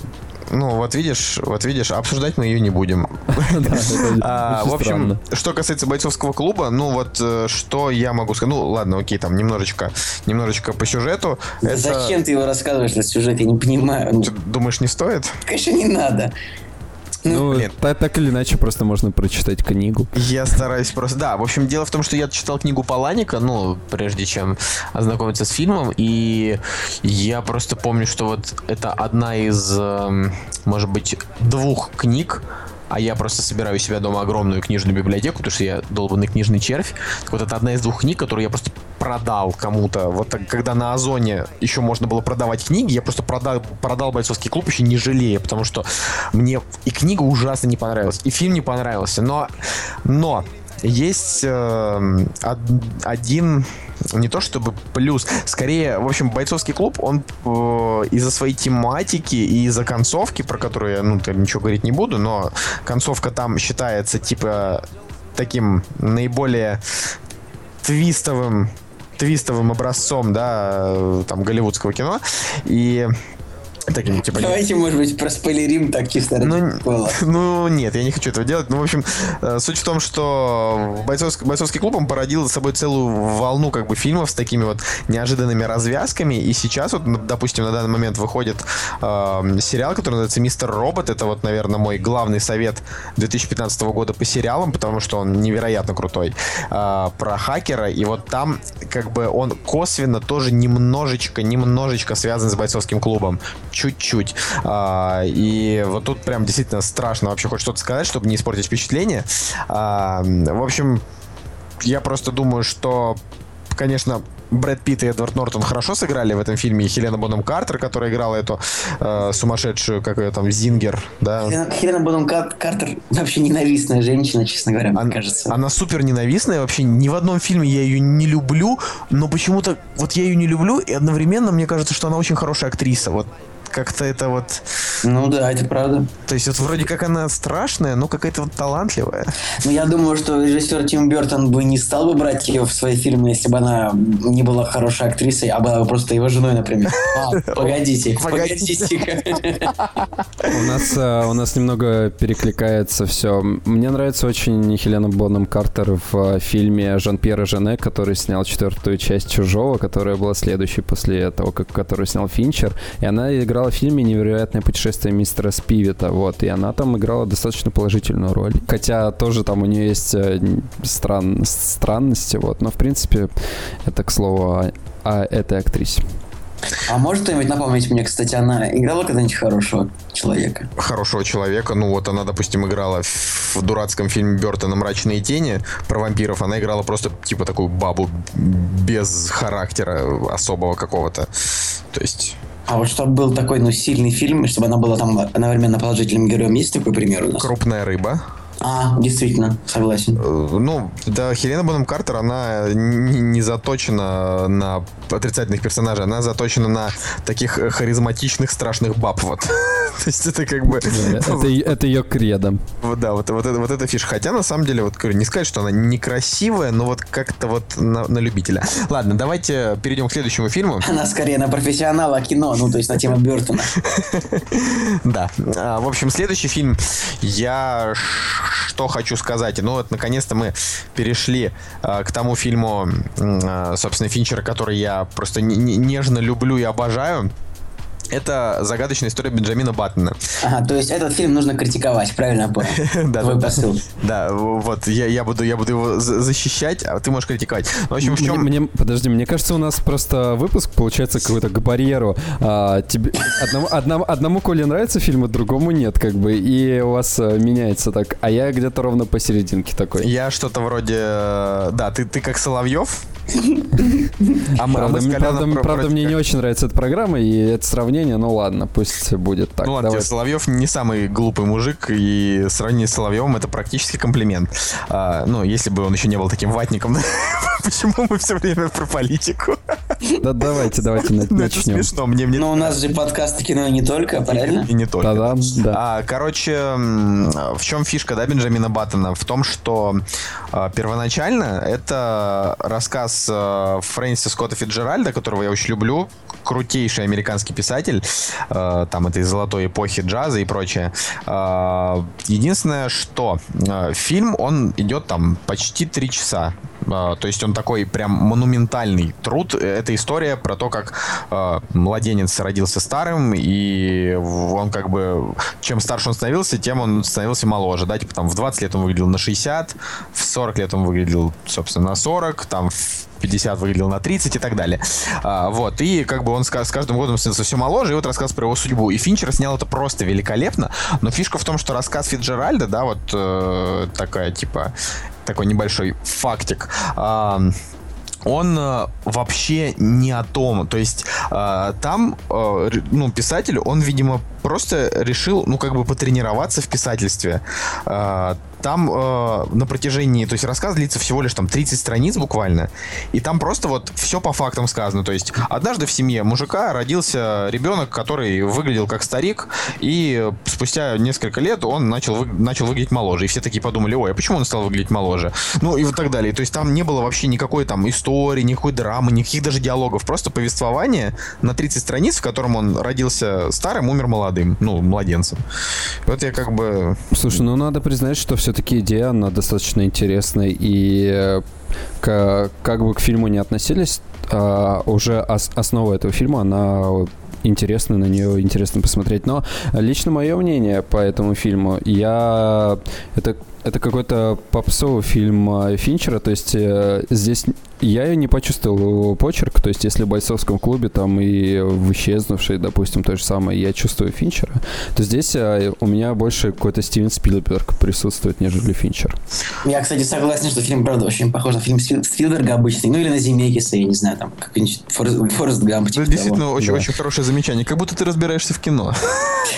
Ну, вот видишь, вот видишь, обсуждать мы ее не будем. А, в общем, что касается бойцовского клуба, ну вот э, что я могу сказать. Ну, ладно, окей, там немножечко, немножечко по сюжету. Зачем ты его рассказываешь на сюжет? Я не понимаю. Думаешь, не стоит? Конечно, не надо. Ну, ну так, так или иначе, просто можно прочитать книгу. Я стараюсь просто... Да, в общем, дело в том, что я читал книгу Паланика, ну, прежде чем ознакомиться с фильмом, и я просто помню, что вот это одна из, эм, может быть, двух книг, а я просто собираю у себя дома огромную книжную библиотеку, потому что я долбанный книжный червь. Так вот, это одна из двух книг, которую я просто продал кому-то. Вот так, когда на Озоне еще можно было продавать книги, я просто продал, продал бойцовский клуб еще не жалея, потому что мне и книга ужасно не понравилась, и фильм не понравился. Но, но есть э, один не то чтобы плюс, скорее, в общем, бойцовский клуб, он э, из-за своей тематики и из-за концовки, про которую я, ну, ничего говорить не буду, но концовка там считается, типа, таким наиболее твистовым твистовым образцом, да, э, там, голливудского кино. И таким, типа... Давайте, может быть, проспойлерим так чисто ну, ну, нет, я не хочу этого делать. Ну, в общем, э, суть в том, что бойцовский, бойцовский клуб, он породил за собой целую волну, как бы, фильмов с такими вот неожиданными развязками. И сейчас, вот, допустим, на данный момент выходит э, сериал, который называется «Мистер Робот». Это вот, наверное, мой главный совет 2015 года по сериалам, потому что он невероятно крутой. Э, про хакера. И вот там, как бы, он косвенно тоже немножечко, немножечко связан с бойцовским клубом чуть-чуть. А, и вот тут прям действительно страшно вообще хоть что-то сказать, чтобы не испортить впечатление. А, в общем, я просто думаю, что, конечно, Брэд Питт и Эдвард Нортон хорошо сыграли в этом фильме. И Хелена Бонем Картер, которая играла эту э, сумасшедшую, как ее там, Зингер, да. Хелена, Хелена Бонем Картер вообще ненавистная женщина, честно говоря, мне она, кажется. Она супер ненавистная. Вообще ни в одном фильме я ее не люблю, но почему-то вот я ее не люблю, и одновременно мне кажется, что она очень хорошая актриса. Вот как-то это вот... Ну да, это правда. То есть вот вроде как она страшная, но какая-то вот талантливая. Ну я думаю, что режиссер Тим Бертон бы не стал бы брать ее в свои фильмы, если бы она не была хорошей актрисой, а была бы просто его женой, например. А, погодите, погодите. У нас, э, у нас немного перекликается все. Мне нравится очень Хелена Бонном Картер в э, фильме Жан-Пьера Жене, который снял четвертую часть «Чужого», которая была следующей после того, как которую снял Финчер. И она играла играла в фильме «Невероятное путешествие мистера Спивита», вот, и она там играла достаточно положительную роль. Хотя тоже там у нее есть э, стран, странности, вот, но в принципе это к слову о, о этой актрисе. А может кто-нибудь напомнить мне, кстати, она играла когда-нибудь хорошего человека? Хорошего человека. Ну вот она, допустим, играла в дурацком фильме Бертона «Мрачные тени» про вампиров. Она играла просто типа такую бабу без характера особого какого-то. То есть... А вот чтобы был такой, ну, сильный фильм, чтобы она была там одновременно положительным героем, есть такой пример у нас? «Крупная рыба». А, действительно, согласен. Э, ну, да, Хелена Бонем Картер, она не, не заточена на отрицательных персонажей, она заточена на таких харизматичных страшных баб, вот. То есть это как бы... Это, это ее кредо. Вот, да, вот, вот, это, вот эта фишка. Хотя, на самом деле, вот не сказать, что она некрасивая, но вот как-то вот на, на любителя. Ладно, давайте перейдем к следующему фильму. Она скорее на профессионала кино, ну, то есть на тему Бертона. Да. А, в общем, следующий фильм я что хочу сказать. Ну вот, наконец-то мы перешли э, к тому фильму, э, собственно, Финчера, который я просто нежно люблю и обожаю. Это загадочная история Бенджамина Баттона. Ага, то есть этот фильм нужно критиковать, правильно я понял? Да, Твой посыл. Да, вот, я, я, буду, я буду его защищать, а ты можешь критиковать. Ну, в общем, в чем... Мне, подожди, мне кажется, у нас просто выпуск получается какой-то к барьеру. А, тебе, одному, одному, одному Коле нравится фильм, а другому нет, как бы, и у вас э, меняется так. А я где-то ровно посерединке такой. Я что-то вроде... Э, да, ты, ты как Соловьев, а мы, правда, мы правда, правда мне не очень нравится эта программа, и это сравнение, ну ладно, пусть будет так. Ну ладно, Давай. Соловьев не самый глупый мужик, и сравнение с Соловьевым это практически комплимент. А, ну, если бы он еще не был таким ватником, почему мы все время про политику? Да давайте, давайте начнем. Ну, это смешно, мне мне. Но у нас же подкасты кино не только, правильно? И не только. Да, да. А, короче, в чем фишка, да, Бенджамина Баттона? В том, что а, первоначально это рассказ э, Фрэнсиса Скотта Фиджеральда, которого я очень люблю, крутейший американский писатель, э, там этой золотой эпохи джаза и прочее. Э, единственное, что э, фильм, он идет там почти три часа. Э, то есть он такой прям монументальный труд. Это история про то, как э, младенец родился старым, и он как бы, чем старше он становился, тем он становился моложе. Да? Типа там в 20 лет он выглядел на 60, в 40 лет он выглядел, собственно, на 40, там в 50 выглядел на 30 и так далее. А, вот, и как бы он с, с каждым годом становился все моложе, и вот рассказ про его судьбу. И Финчер снял это просто великолепно, но фишка в том, что рассказ Фиджеральда, да, вот э, такая, типа, такой небольшой фактик, э, он э, вообще не о том. То есть э, там, э, ну, писатель, он, видимо, просто решил, ну, как бы потренироваться в писательстве. Э, там э, на протяжении, то есть рассказ длится всего лишь там 30 страниц буквально, и там просто вот все по фактам сказано. То есть однажды в семье мужика родился ребенок, который выглядел как старик, и спустя несколько лет он начал, вы, начал выглядеть моложе. И все такие подумали, ой, а почему он стал выглядеть моложе? Ну и вот так далее. То есть там не было вообще никакой там истории, никакой драмы, никаких даже диалогов. Просто повествование на 30 страниц, в котором он родился старым, умер молодым, ну, младенцем. Вот я как бы... Слушай, ну надо признать, что все все-таки идея, она достаточно интересная, и э, к, как бы к фильму не относились, а уже ос, основа этого фильма, она интересно, на нее интересно посмотреть. Но лично мое мнение по этому фильму, я... Это это какой-то попсовый фильм э, Финчера, то есть э, здесь я не почувствовал почерк, то есть если в бойцовском клубе там и в исчезнувшей, допустим, то же самое, я чувствую Финчера, то здесь э, у меня больше какой-то Стивен Спилберг присутствует, нежели Финчер. Я, кстати, согласен, что фильм, правда, очень похож на фильм Спилберга обычный, ну или на Земекиса, я не знаю, там, как-нибудь Форест, Форест Гамп. Типа действительно, очень, да. очень хорошее замечание, как будто ты разбираешься в кино.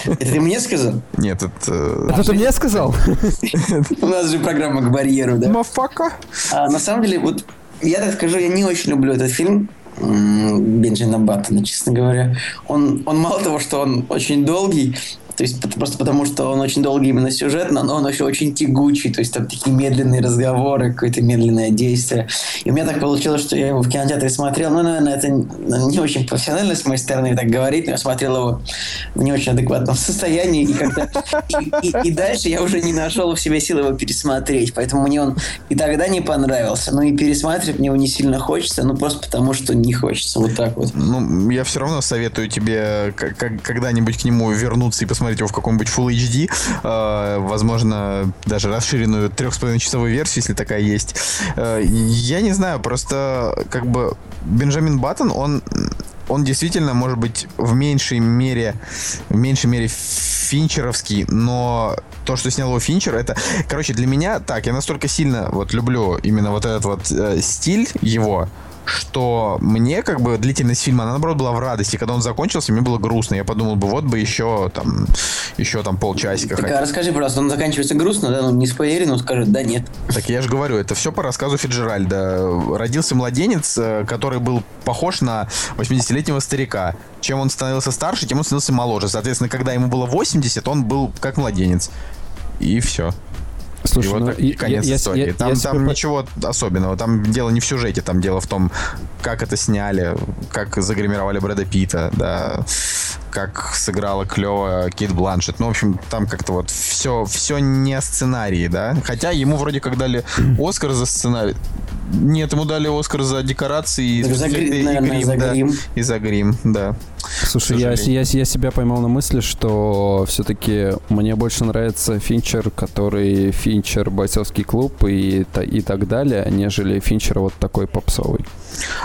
Это ты мне сказал? Нет, это... Это ты мне сказал? У нас же программа к барьеру, да? Мафака. А, на самом деле, вот я так скажу, я не очень люблю этот фильм. Бенджина Баттона, честно говоря. Он, он мало того, что он очень долгий, то есть просто потому, что он очень долгий именно сюжетно, но он еще очень тягучий. То есть там такие медленные разговоры, какое-то медленное действие. И у меня так получилось, что я его в кинотеатре смотрел. Ну, наверное, это не очень профессионально с моей стороны так говорить, но я смотрел его в не очень адекватном состоянии. И, как-то, и, и, и дальше я уже не нашел в себе силы его пересмотреть. Поэтому мне он и тогда не понравился. Но и пересматривать мне его не сильно хочется, ну просто потому, что не хочется. Вот так вот. Ну, я все равно советую тебе когда-нибудь к нему вернуться и посмотреть посмотреть его в каком-нибудь Full HD, э, возможно, даже расширенную 3,5-часовую версию, если такая есть. Э, я не знаю, просто как бы Бенджамин Баттон, он он действительно может быть в меньшей мере, в меньшей мере финчеровский, но то, что снял его Финчер, это, короче, для меня так, я настолько сильно вот люблю именно вот этот вот э, стиль его, что мне как бы длительность фильма, она наоборот была в радости. Когда он закончился, мне было грустно. Я подумал бы, вот бы еще там, еще там полчасика. Так, а расскажи, пожалуйста, он заканчивается грустно, да? Ну, не спойлери, но скажи, да, нет. Так я же говорю, это все по рассказу Фиджеральда. Родился младенец, э, который был похож на 80-летнего старика. Чем он становился старше, тем он становился моложе. Соответственно, когда ему было 80, он был как младенец. И все. Слушай, и вот ну, и, конец я, истории. Я, там я там себе... ничего особенного. Там дело не в сюжете, там дело в том, как это сняли, как загримировали Брэда Питта, да, как сыграла клево Кит Бланшет. Ну, в общем, там как-то вот все, все не сценарии, да. Хотя ему вроде как дали Оскар за сценарий. Нет, ему дали Оскар за декорации за, гри, и, наверное, грим, за да, грим. И за грим, да. Слушай, я, я, я себя поймал на мысли, что все-таки мне больше нравится Финчер, который Финчер бойцовский клуб и, и так далее, нежели Финчер вот такой попсовый.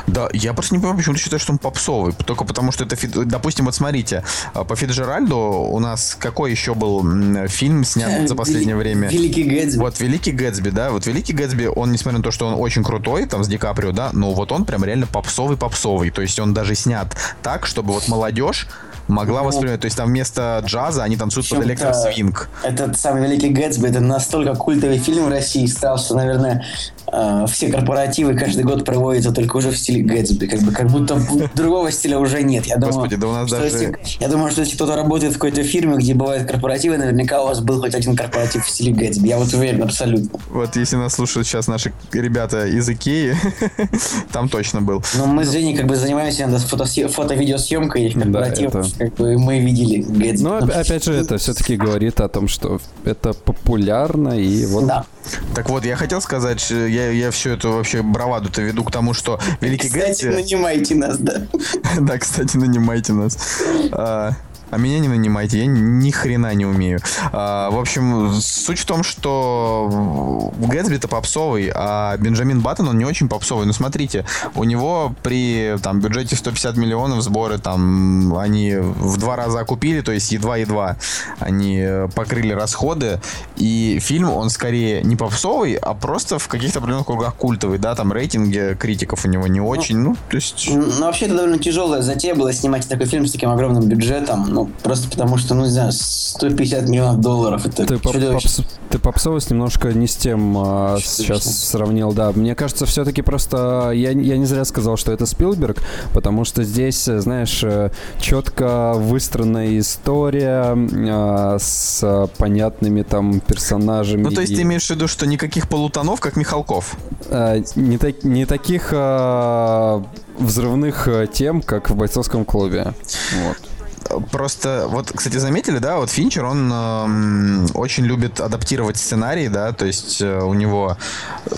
Да, я просто не понимаю, почему ты считаешь, что он попсовый. Только потому, что это, допустим, вот смотрите, а, по Фиджеральду у нас какой еще был фильм снят за последнее время? Великий Гэтсби. Вот Великий Гэтсби, да, вот Великий Гэтсби, он, несмотря на то, что он очень крутой, там, с Ди Каприо, да, но вот он прям реально попсовый-попсовый. То есть он даже снят так, чтобы вот молодежь могла ну, воспринимать. То есть там вместо джаза они танцуют под электросвинг. Этот самый Великий Гэтсби, это настолько культовый фильм в России стал, что, наверное, э, все корпоративы каждый год проводятся только уже в стиле Гэтсби. Как, бы, как будто другого стиля уже нет. Я думаю, Господи, да у нас даже... Если, я думаю, что если кто-то работает в какой-то фирме, где бывают корпоративы, наверняка у вас был хоть один корпоратив в стиле Гэтсби. Я вот уверен абсолютно. Вот если нас слушают сейчас наши ребята из Икеи, там точно был. Но мы с Женей как бы занимаемся фото-видеосъемкой корпоративов. Да, как бы мы видели Гэтсби. Но опять же, это все-таки говорит о том, что это популярно и вот... Да. Так вот, я хотел сказать, я, я все это вообще браваду-то веду к тому, что Великий Кстати, Гэтсби... нанимайте нас, да. да, кстати, нанимайте нас. А, меня не нанимайте, я ни хрена не умею. А, в общем, суть в том, что Гэтсби-то попсовый, а Бенджамин Баттон, он не очень попсовый. Но смотрите, у него при там, бюджете 150 миллионов сборы, там, они в два раза окупили, то есть едва-едва они покрыли расходы. И фильм, он скорее не попсовый, а просто в каких-то определенных кругах культовый, да, там рейтинги критиков у него не очень, ну, то есть... Ну, вообще, это довольно тяжелая затея была снимать такой фильм с таким огромным бюджетом, ну, просто потому что, ну, не знаю, 150 миллионов долларов, это ты, попс, ты попсовость немножко не с тем а, сейчас сравнил, да. Мне кажется, все-таки просто, я, я не зря сказал, что это Спилберг, потому что здесь, знаешь, э, четко выстроенная история а, с понятными там персонажами. Ну, то есть и... ты имеешь в виду, что никаких полутонов, как Михалков? А, не, так, не таких а, взрывных э, тем, как в бойцовском клубе. Вот. Просто, вот, кстати, заметили, да, вот Финчер, он э, очень любит адаптировать сценарии, да, то есть э, у него,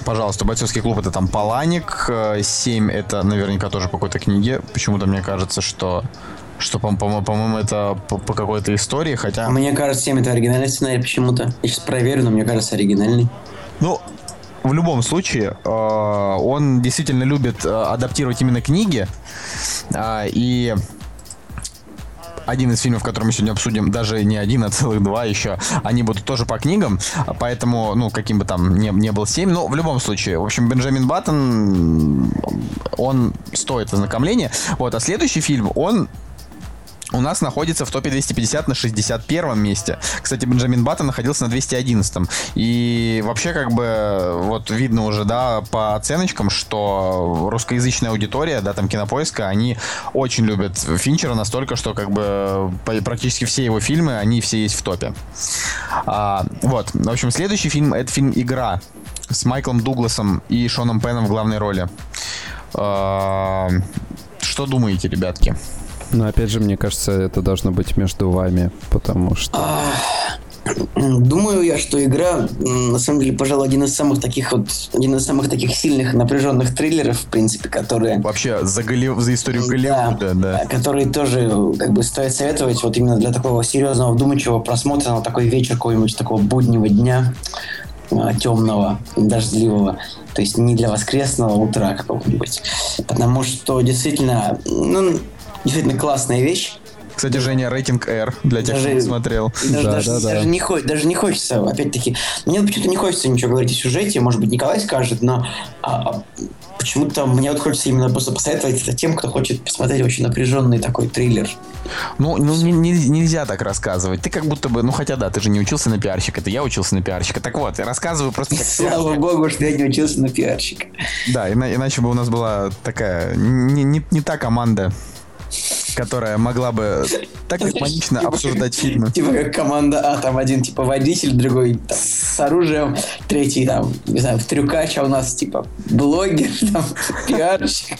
пожалуйста, бойцовский клуб это там Паланик, э, 7 это наверняка тоже по какой-то книге, почему-то мне кажется, что что, по-моему, по по это по, по какой-то истории, хотя... Мне кажется, 7 это оригинальный сценарий почему-то. Я сейчас проверю, но мне кажется, оригинальный. Ну, в любом случае, э, он действительно любит э, адаптировать именно книги. Э, и один из фильмов, который мы сегодня обсудим, даже не один, а целых два еще, они будут тоже по книгам, поэтому, ну, каким бы там не, не был семь, но в любом случае, в общем, Бенджамин Баттон, он стоит ознакомления. Вот, а следующий фильм, он у нас находится в топе 250 на 61 месте. Кстати, Бенджамин Баттон находился на 211. И вообще, как бы, вот видно уже, да, по оценочкам, что русскоязычная аудитория, да, там кинопоиска, они очень любят Финчера настолько, что, как бы, практически все его фильмы, они все есть в топе. А, вот, в общем, следующий фильм, это фильм «Игра» с Майклом Дугласом и Шоном Пеном в главной роли. А, что думаете, ребятки? Но опять же, мне кажется, это должно быть между вами, потому что... Думаю я, что игра, на самом деле, пожалуй, один из самых таких вот, один из самых таких сильных напряженных триллеров, в принципе, которые... Вообще, за, Голли... за историю Голливуда, да, да. Которые тоже, как бы, стоит советовать вот именно для такого серьезного, вдумчивого просмотра на такой вечер какого-нибудь такого буднего дня, а, темного, дождливого. То есть не для воскресного утра какого-нибудь. Потому что, действительно, ну, действительно классная вещь. Кстати, Женя, рейтинг R для тех, даже, кто смотрел. Даже, да, даже, да, даже, да. Не, даже не хочется, опять-таки, мне почему-то не хочется ничего говорить о сюжете, может быть, Николай скажет, но а, а почему-то мне вот хочется именно просто посоветовать это тем, кто хочет посмотреть очень напряженный такой триллер. Ну, ну не, не, нельзя так рассказывать. Ты как будто бы, ну хотя да, ты же не учился на пиарщика, это я учился на пиарщика. Так вот, я рассказываю просто как Слава богу, что я не учился на пиарщика. Да, иначе бы у нас была такая не, не, не та команда которая могла бы так гармонично обсуждать фильмы. Типа как команда А, там один типа водитель, другой там, с оружием, третий там, не знаю, трюкач, а у нас типа блогер, там, пиарщик.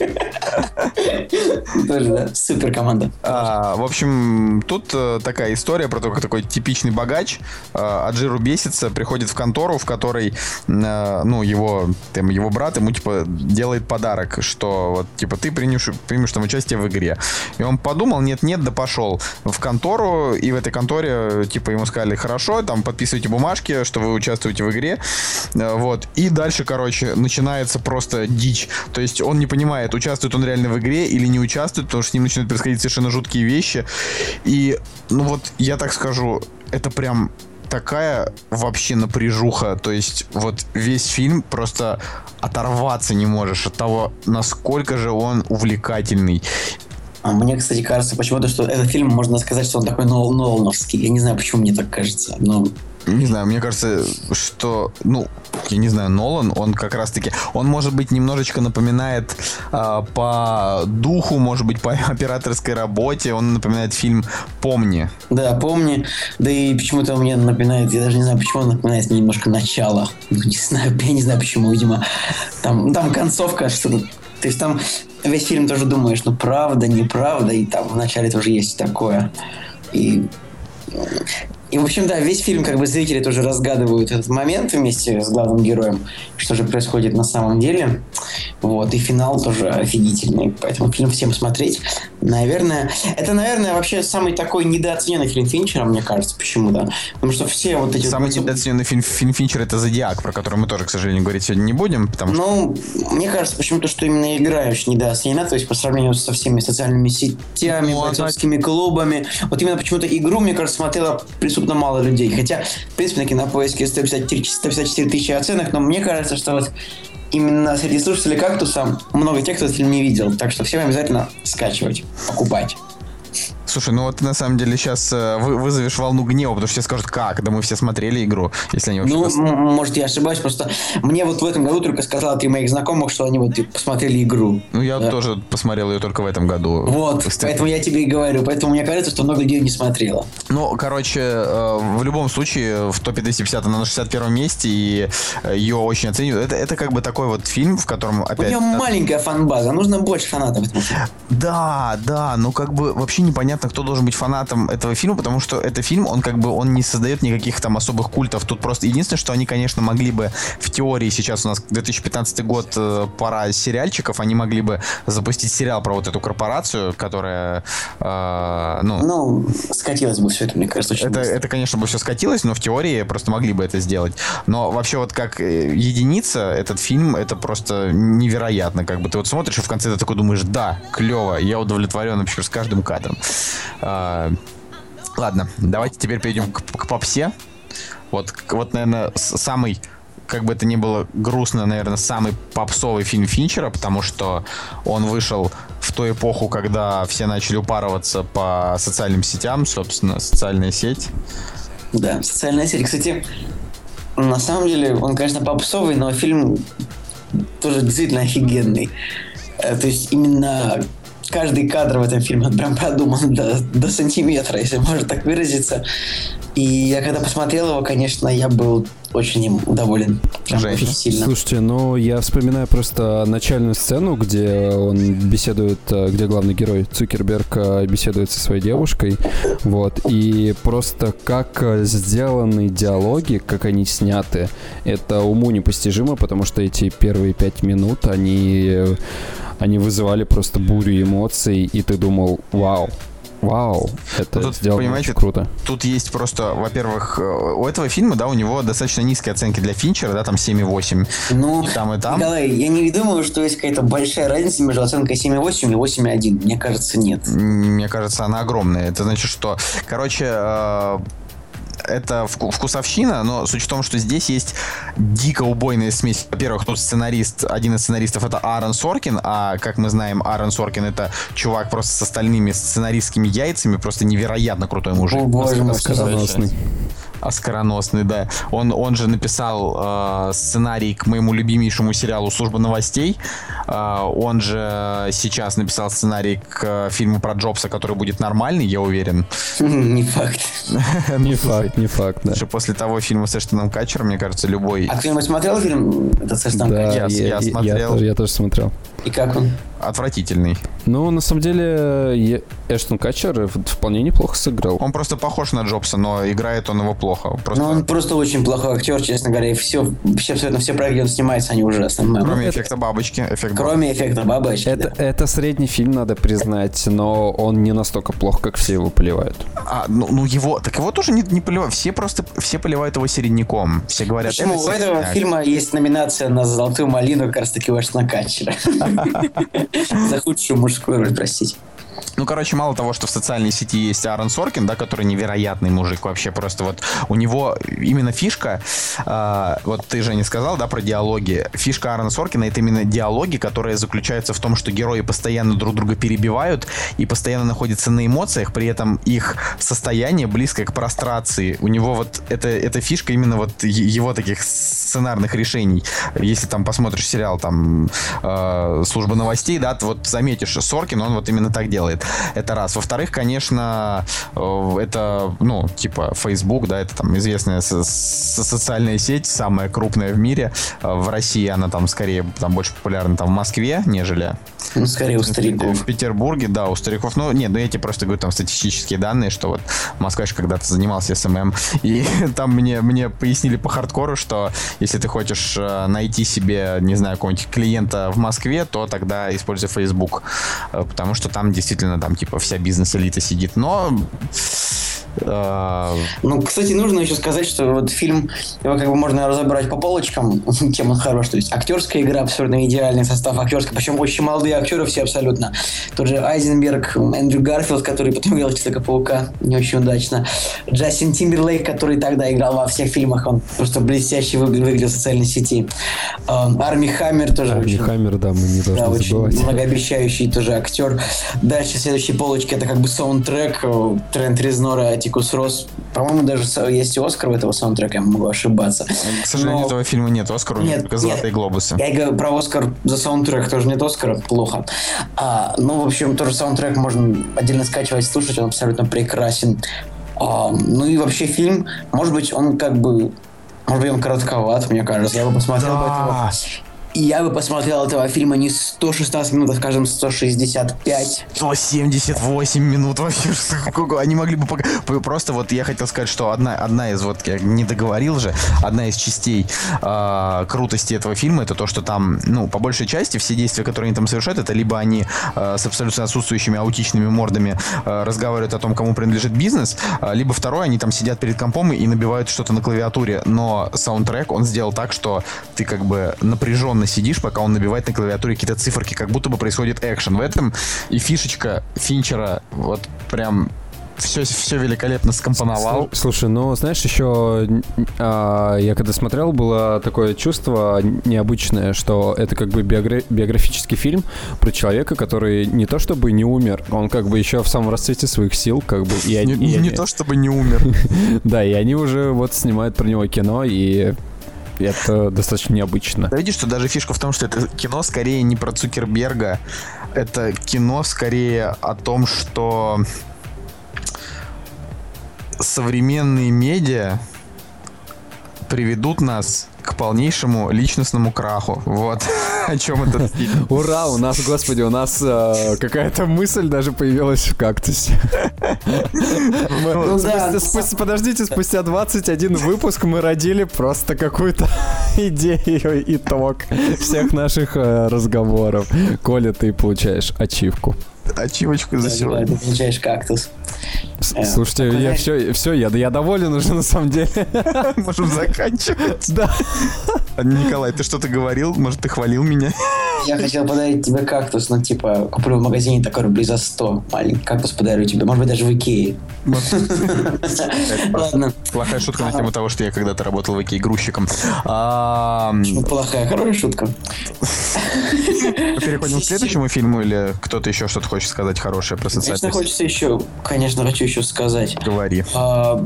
Тоже, да, супер команда. А, в общем, тут э, такая история про то, как такой типичный богач э, Аджиру бесится, приходит в контору, в которой, э, ну, его, там, его брат ему, типа, делает подарок, что вот, типа, ты примешь, примешь там участие в игре. И он подумал, нет-нет, да пошел в контору, и в этой конторе, типа, ему сказали, хорошо, там, подписывайте бумажки, что вы участвуете в игре, э, вот. И дальше, короче, начинается просто дичь. То есть он не понимает, участвует он реально в игре или не участвует, потому что с ним начинают происходить совершенно жуткие вещи. И, ну вот, я так скажу, это прям такая вообще напряжуха. То есть вот весь фильм просто оторваться не можешь от того, насколько же он увлекательный. А мне, кстати, кажется почему-то, что этот фильм, можно сказать, что он такой Нол Нолановский. Я не знаю, почему мне так кажется, но... Не знаю, мне кажется, что, ну, я не знаю, Нолан, он как раз-таки, он, может быть, немножечко напоминает э, по духу, может быть, по операторской работе, он напоминает фильм «Помни». Да, «Помни», да и почему-то мне напоминает, я даже не знаю, почему он напоминает мне немножко начало, ну, не знаю, я не знаю, почему, видимо, там, там концовка, что-то то есть там весь фильм тоже думаешь, ну правда, неправда, и там вначале тоже есть такое. И и, в общем, да, весь фильм как бы зрители тоже разгадывают этот момент вместе с главным героем, что же происходит на самом деле. Вот, и финал тоже офигительный, поэтому фильм всем смотреть. Наверное, это, наверное, вообще самый такой недооцененный фильм Финчера, мне кажется. Почему, да? Потому что все вот эти... Самый недооцененный фильм, фильм Финчера это «Зодиак», про который мы тоже, к сожалению, говорить сегодня не будем, потому что... Ну, мне кажется почему-то, что именно игра очень недооценена, то есть по сравнению со всеми социальными сетями, ну, бойцовскими а... клубами. Вот именно почему-то игру, мне кажется, смотрела преступно мало людей. Хотя, в принципе, на кинопоиске 154, 154 тысячи оценок, но мне кажется, что вот именно среди слушателей «Кактуса» много тех, кто этот фильм не видел. Так что всем обязательно скачивать, покупать. Слушай, ну вот ты на самом деле сейчас э, вы, вызовешь волну гнева, потому что все скажут, как? Да мы все смотрели игру, если они вообще... Ну, пос... может, я ошибаюсь, просто мне вот в этом году только сказала три моих знакомых, что они вот типа, посмотрели игру. Ну, я да? тоже посмотрел ее только в этом году. Вот, Кстати. поэтому я тебе и говорю. Поэтому мне кажется, что много людей не смотрело. Ну, короче, э, в любом случае, в топе 250 она на 61 месте, и э, ее очень оценивают. Это, это как бы такой вот фильм, в котором опять... У нее маленькая фан-база, нужно больше фанатов. Да, да, ну как бы вообще непонятно непонятно, кто должен быть фанатом этого фильма, потому что это фильм, он как бы, он не создает никаких там особых культов. Тут просто единственное, что они, конечно, могли бы в теории, сейчас у нас 2015 год, э, пора сериальчиков, они могли бы запустить сериал про вот эту корпорацию, которая, э, ну... Ну, скатилось бы все это, мне кажется, очень это, это, конечно, бы все скатилось, но в теории просто могли бы это сделать. Но вообще вот как э, единица, этот фильм, это просто невероятно. Как бы ты вот смотришь, и в конце ты такой думаешь, да, клево, я удовлетворен вообще с каждым кадром. А, ладно, давайте теперь перейдем к, к попсе. Вот, вот, наверное, самый как бы это ни было грустно, наверное, самый попсовый фильм Финчера, потому что он вышел в ту эпоху, когда все начали упарываться по социальным сетям, собственно, социальная сеть. Да, социальная сеть. Кстати, на самом деле, он, конечно, попсовый, но фильм тоже действительно офигенный. Э, то есть именно каждый кадр в этом фильме прям продуман до, до сантиметра, если можно так выразиться. И я когда посмотрел его, конечно, я был очень им доволен. Прям Жень. очень сильно. Слушайте, ну я вспоминаю просто начальную сцену, где он беседует, э, где главный герой Цукерберг э, беседует со своей девушкой. Вот. И просто как э, сделаны диалоги, как они сняты, это уму непостижимо, потому что эти первые пять минут, они, они вызывали просто бурю эмоций, и ты думал, вау, Вау, это Ну, тут, сделано понимаете, очень круто. Тут есть просто, во-первых, э, у этого фильма, да, у него достаточно низкие оценки для Финчера, да, там 7,8. Ну, И там, и там. Николай, я не думаю, что есть какая-то большая разница между оценкой 7,8 и 8,1. Мне кажется, нет. Мне кажется, она огромная. Это значит, что, короче, э, это вку- вкусовщина, но суть в том, что здесь есть дико убойная смесь. Во-первых, тут сценарист, один из сценаристов это Аарон Соркин, а как мы знаем, Аарон Соркин это чувак просто с остальными сценаристскими яйцами, просто невероятно крутой мужик. О, боже мой, Оскароносный. Оскароносный, да. Он, он же написал э, сценарий к моему любимейшему сериалу «Служба новостей». Э, он же сейчас написал сценарий к э, фильму про Джобса, который будет нормальный, я уверен. Не факт. Не факт, не факт, да. Даже после того фильма с Эштоном Катчером, мне кажется, любой... А кто-нибудь смотрел фильм этот со Штаном Да, Катчером? я- я я, смотрел. тоже- я тоже смотрел. И как он? отвратительный. Ну, на самом деле, я- Эштон Катчер вполне неплохо сыграл. Он просто похож на Джобса, но играет он его плохо. Просто, Ну, он просто очень плохой актер, честно говоря. И все, вообще абсолютно все проекты, где он снимается, они ужасные. кроме ну, это- эффекта бабочки. Эффект Кроме эффекта бабочки. Это, да. это средний фильм, надо признать, но он не настолько плох, как все его поливают. А, ну, ну его, так его тоже не, не поливают. Все просто, все поливают его середняком. Все говорят, Почему? это У этого фильма есть номинация на «Золотую малину» как раз таки у Эштона Катчера. За худшую мужскую роль, простите. Ну, короче, мало того, что в социальной сети есть Аарон Соркин, да, который невероятный мужик вообще просто вот у него именно фишка, э, вот ты же не сказал, да, про диалоги. Фишка Аарона Соркина это именно диалоги, которые заключаются в том, что герои постоянно друг друга перебивают и постоянно находятся на эмоциях, при этом их состояние близкое к прострации. У него вот это, эта фишка именно вот его таких сценарных решений. Если там посмотришь сериал там э, «Служба новостей», да, вот заметишь, Соркин, он вот именно так делает. Это раз. Во-вторых, конечно, э, это, ну, типа Facebook, да, это там известная со- со- социальная сеть, самая крупная в мире. Э, В России она там скорее, там больше популярна там в Москве, нежели Ну, скорее у в стариков. Петербурге, да, у стариков. Ну, нет, ну я тебе просто говорю там статистические данные, что вот Москва же когда-то занимался SMM, и там мне, мне пояснили по хардкору, что если ты хочешь э, найти себе, не знаю, какого-нибудь клиента в Москве, то тогда используй Facebook, э, потому что там действительно там типа вся бизнес-элита сидит. Но Ну, кстати, нужно еще сказать, что вот фильм, его как бы можно разобрать по полочкам, чем он хорош. То есть актерская игра абсолютно идеальный состав актерский, причем очень молодые актеры все абсолютно. Тот же Айзенберг, Эндрю Гарфилд, который потом играл Человека-паука, не очень удачно. Джастин Тимберлейк, который тогда играл во всех фильмах, он просто блестяще выгля- выглядел в социальной сети. Эм, Арми Хаммер тоже Арми очень Хаммер, да, мы не должны да, очень забывать. многообещающий тоже актер. Дальше следующей полочки это как бы саундтрек э, Трент Резнора Атикус Рос. По-моему, даже есть и Оскар у этого саундтрека, я могу ошибаться. к сожалению, Но- этого фильма нет Оскара, у него Нет, только нет. «Золотые глобусы». Я говорю про Оскар за саундтрек, тоже нет Оскара, плохо. А, ну, в общем, тоже саундтрек можно отдельно скачивать, слушать, он абсолютно прекрасен. А, ну и вообще фильм, может быть, он как бы, может быть, он коротковат, мне кажется. Я бы посмотрел бы этого Да. Я бы посмотрел этого фильма не 116 минут, а, скажем, 165. 178 минут вообще. Они могли бы просто вот я хотел сказать, что одна одна из вот я не договорил же, одна из частей а, крутости этого фильма это то, что там ну по большей части все действия, которые они там совершают, это либо они а, с абсолютно отсутствующими аутичными мордами а, разговаривают о том, кому принадлежит бизнес, а, либо второе они там сидят перед компом и набивают что-то на клавиатуре, но саундтрек он сделал так, что ты как бы напряженно сидишь, пока он набивает на клавиатуре какие-то циферки, как будто бы происходит экшен. В этом и фишечка Финчера вот прям все, все великолепно скомпоновал. Слу- Слушай, ну знаешь, еще а, я когда смотрел, было такое чувство необычное, что это как бы биогра- биографический фильм про человека, который не то чтобы не умер, он как бы еще в самом расцвете своих сил, как бы и они, Не, не то чтобы не умер. да, и они уже вот снимают про него кино и это достаточно необычно. Да видишь, что даже фишка в том, что это кино скорее не про Цукерберга, это кино скорее о том, что современные медиа приведут нас к полнейшему личностному краху. Вот о чем этот фильм. Ура, у нас, господи, у нас э, какая-то мысль даже появилась в кактусе. Ну Подождите, спустя 21 выпуск мы родили просто какую-то идею, итог всех наших э, разговоров. Коля, ты получаешь ачивку. Ачивочку за сегодня. Ты получаешь кактус. Э, слушайте, я все, все, я, я доволен уже на самом деле. Можем заканчивать. Да. Николай, ты что-то говорил? Может, ты хвалил меня? Я хотел подарить тебе кактус, но типа куплю в магазине такой рублей за 100. Маленький кактус подарю тебе, может быть, даже в Икее. Ладно. Плохая шутка на тему того, что я когда-то работал в Икее грузчиком. А, плохая, хорошая шутка. Переходим к следующему фильму или кто-то еще что-то хочет сказать хорошее про социальность? Конечно, хочется еще, конечно, хочу еще сказать. Говори. А,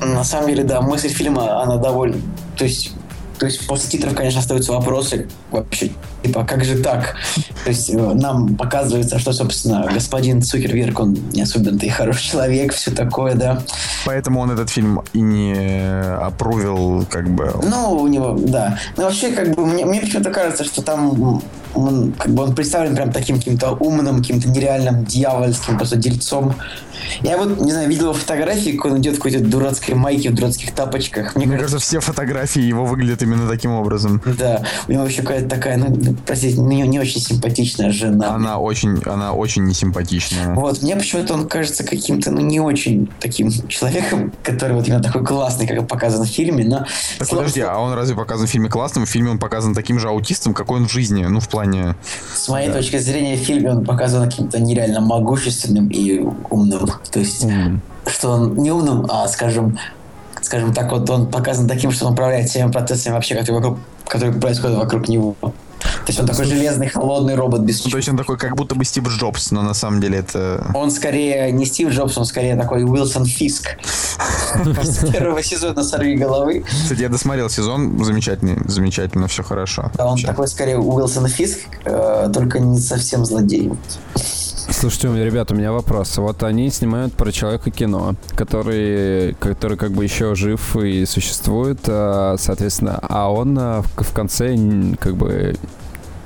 на самом деле, да, мысль фильма, она довольно... То есть то есть после титров, конечно, остаются вопросы вообще, типа, как же так? То есть э, нам показывается, что, собственно, господин Цукерберг, он не особенно-то и хороший человек, все такое, да. Поэтому он этот фильм и не опрувил, как бы... Ну, у него, да. Но вообще, как бы, мне, мне почему-то кажется, что там он, как бы, он представлен прям таким каким-то умным, каким-то нереальным дьявольским просто дельцом. Я вот, не знаю, видел его фотографии, как он идет в какой-то дурацкой майке, в дурацких тапочках. Мне, Мне кажется, все фотографии его выглядят именно таким образом. Да, у него еще какая-то такая, ну, простите, не, не очень симпатичная жена. Она очень, она очень несимпатичная. Вот, мне почему-то он кажется каким-то, ну, не очень таким человеком, который вот именно такой классный, как показан в фильме, но... Так подожди, а он разве показан в фильме классным? В фильме он показан таким же аутистом, какой он в жизни, ну, в плане... С моей да. точки зрения, в фильме он показан каким-то нереально могущественным и умным. То есть, mm. что он не умным, а, скажем, скажем так, вот он показан таким, что он управляет всеми процессами вообще, которые, вокруг, которые происходят вокруг него. То есть он такой железный, холодный робот без ну, То есть он такой, как будто бы Стив Джобс, но на самом деле это... Он скорее не Стив Джобс, он скорее такой Уилсон Фиск. Первого сезона «Сорви головы». Кстати, я досмотрел сезон, замечательный, замечательно, все хорошо. Он такой скорее Уилсон Фиск, э, только не совсем злодей. Слушайте, ребята, у меня вопрос. Вот они снимают про человека кино, который, который как бы еще жив и существует, а, соответственно, а он а, в конце как бы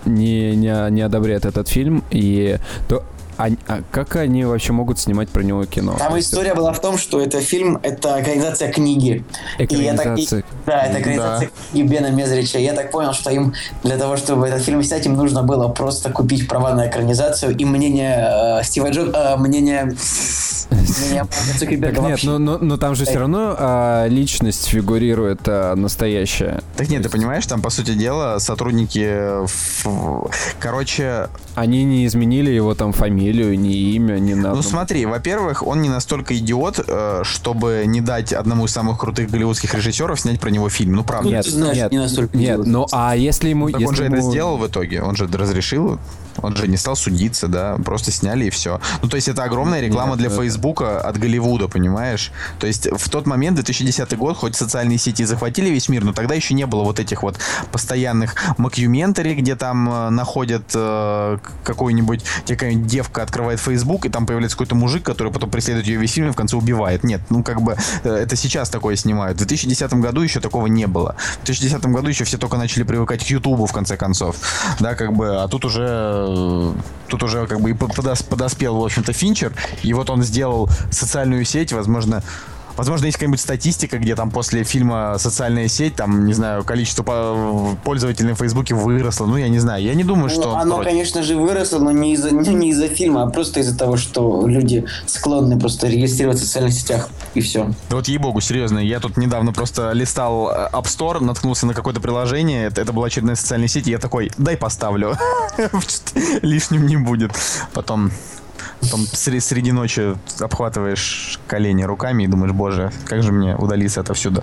не, не, не одобряет этот фильм, и то а, а как они вообще могут снимать про него кино? Там история была в том, что это фильм, это экранизация книги. Экранизация. И так, и, да, это экранизация да. книги Бена Мезрича. Я так понял, что им для того, чтобы этот фильм снять, им нужно было просто купить права на экранизацию и мнение э, Стива Джобса, э, мнение Цукерберга Нет, но, но, но там же все равно а, личность фигурирует а, настоящая. Так нет, ты понимаешь, там, по сути дела, сотрудники... В... Короче... Они не изменили его там фамилию, ни имя, ни на... Ну смотри, во-первых, он не настолько идиот, э, чтобы не дать одному из самых крутых голливудских режиссеров снять про него фильм. Ну, правда. Нет, знаешь, нет, не настолько нет, идиот. ну а если ему... Так если он же ему... это сделал в итоге, он же разрешил он же не стал судиться, да, просто сняли и все. Ну, то есть это огромная реклама Нет, для это... Фейсбука от Голливуда, понимаешь? То есть в тот момент, 2010 год, хоть социальные сети захватили весь мир, но тогда еще не было вот этих вот постоянных макюментари, где там э, находят э, какой-нибудь, какая-нибудь девка открывает Фейсбук, и там появляется какой-то мужик, который потом преследует ее весь фильм и в конце убивает. Нет, ну как бы э, это сейчас такое снимают. В 2010 году еще такого не было. В 2010 году еще все только начали привыкать к Ютубу, в конце концов. Да, как бы, а тут уже тут уже как бы и подоспел, в общем-то, Финчер, и вот он сделал социальную сеть, возможно, Возможно, есть какая-нибудь статистика, где там после фильма «Социальная сеть», там, не знаю, количество пользователей на Фейсбуке выросло. Ну, я не знаю. Я не думаю, что... Ну, оно, против. конечно же, выросло, но не из-за не из фильма, а просто из-за того, что люди склонны просто регистрироваться в социальных сетях, и все. Да вот ей-богу, серьезно. Я тут недавно просто листал э, App Store, наткнулся на какое-то приложение. Это, это была очередная социальная сеть, и я такой, дай поставлю. Лишним не будет. Потом Потом среди ночи обхватываешь колени руками и думаешь, боже, как же мне удалиться отовсюду.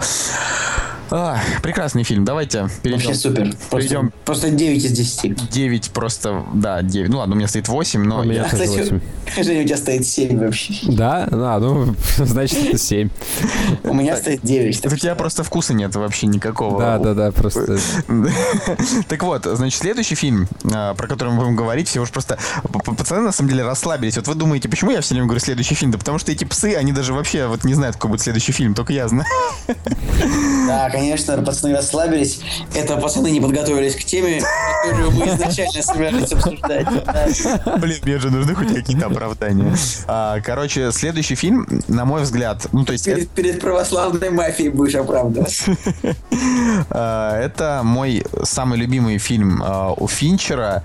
А, прекрасный фильм. Давайте перейдем. Вообще супер. Просто, перейдем. просто 9 из 10. 9 просто, да, 9. Ну ладно, у меня стоит 8, но... У меня, кстати, 8. Женя, у тебя стоит 7 вообще. Да? А, ну, значит, это 7. У меня стоит 9. У тебя просто вкуса нет вообще никакого. Да, да, да, просто... Так вот, значит, следующий фильм, а, про который мы будем говорить, все уж просто... Пацаны, на самом деле, расслабились. Вот вы думаете, почему я все время говорю следующий фильм? Да потому что эти псы, они даже вообще вот не знают, какой будет следующий фильм, только я знаю. Да, конечно, пацаны расслабились. Это пацаны не подготовились к теме, которую мы изначально собирались обсуждать. Блин, мне же нужны хоть какие-то оправдания. А, короче, следующий фильм, на мой взгляд, ну то есть... Перед, перед православной мафией будешь оправдываться. А, это мой самый любимый фильм а, у Финчера.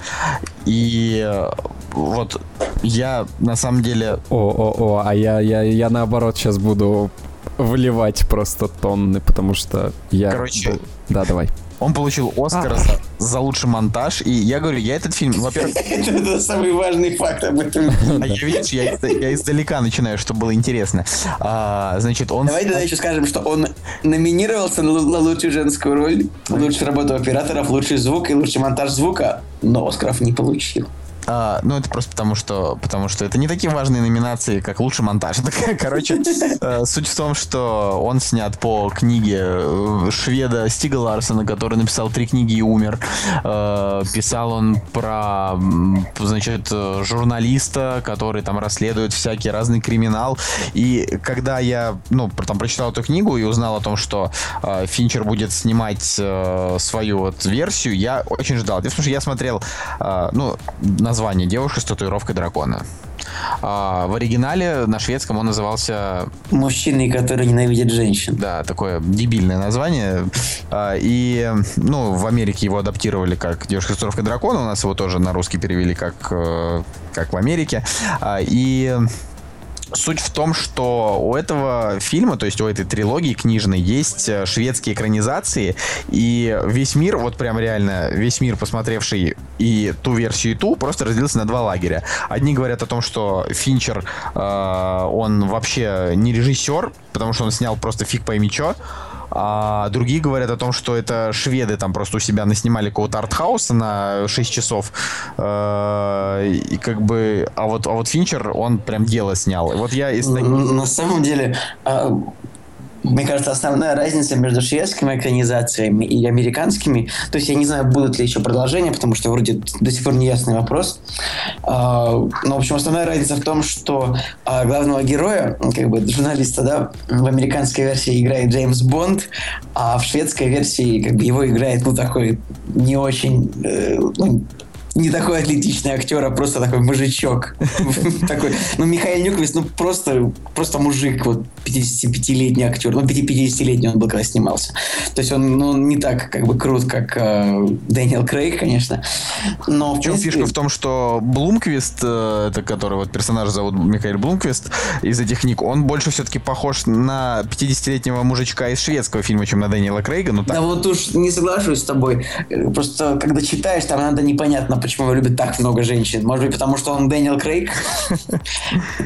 И вот я на самом деле... О-о-о, а я, я, я наоборот сейчас буду вливать просто тонны, потому что я... Короче... Да, давай. Он получил Оскар а. за, за лучший монтаж. И я говорю, я этот фильм, во-первых... Это самый важный факт об этом. А я, видишь, я, я издалека начинаю, чтобы было интересно. А, значит, он... Давай тогда еще скажем, что он номинировался на, на лучшую женскую роль, лучшую работу операторов, лучший звук и лучший монтаж звука, но Оскаров не получил. А, ну, это просто потому, что, потому что это не такие важные номинации, как лучший монтаж. Короче, э, суть в том, что он снят по книге э, шведа Стига Ларсона, который написал три книги и умер. Э, писал он про, значит, журналиста, который там расследует всякий разный криминал. И когда я, ну, там прочитал эту книгу и узнал о том, что Финчер будет снимать свою вот версию, я очень ждал. Потому что я смотрел, ну, на название «Девушка с татуировкой дракона». А в оригинале на шведском он назывался... Мужчины, которые ненавидят женщин. Да, такое дебильное название. А, и, ну, в Америке его адаптировали как «Девушка с татуировкой дракона». У нас его тоже на русский перевели как, э, как в Америке. А, и Суть в том, что у этого фильма, то есть у этой трилогии книжной, есть э, шведские экранизации, и весь мир, вот прям реально, весь мир, посмотревший и ту версию, и ту, просто разделился на два лагеря. Одни говорят о том, что Финчер, э, он вообще не режиссер, потому что он снял просто фиг пойми чё, а другие говорят о том, что это шведы там просто у себя наснимали какого-то артхауса на 6 часов. Э, и как бы... А вот, а вот Финчер, он прям дело снял. Вот я из... На самом деле, а, мне кажется, основная разница между шведскими экранизациями и американскими, то есть я не знаю, будут ли еще продолжения, потому что вроде до сих пор не ясный вопрос. А, но, в общем, основная разница в том, что а, главного героя, как бы журналиста, да, в американской версии играет Джеймс Бонд, а в шведской версии как бы его играет, ну, такой не очень, э, ну, не такой атлетичный актер, а просто такой мужичок. Такой, ну, Михаил Нюквист, ну, просто, просто мужик, вот, 55-летний актер. Ну, 50-летний он был, когда снимался. То есть он, ну, не так, как бы, крут, как э, Дэниел Крейг, конечно. Но, в, в чем принципе... фишка в том, что Блумквист, э, это который вот персонаж зовут Михаил Блумквист из этих книг, он больше все-таки похож на 50-летнего мужичка из шведского фильма, чем на Дэниела Крейга. Ну, так. Да вот уж не соглашусь с тобой. Просто, когда читаешь, там надо непонятно, почему его любит так много женщин. Может быть, потому что он Дэниел Крейг.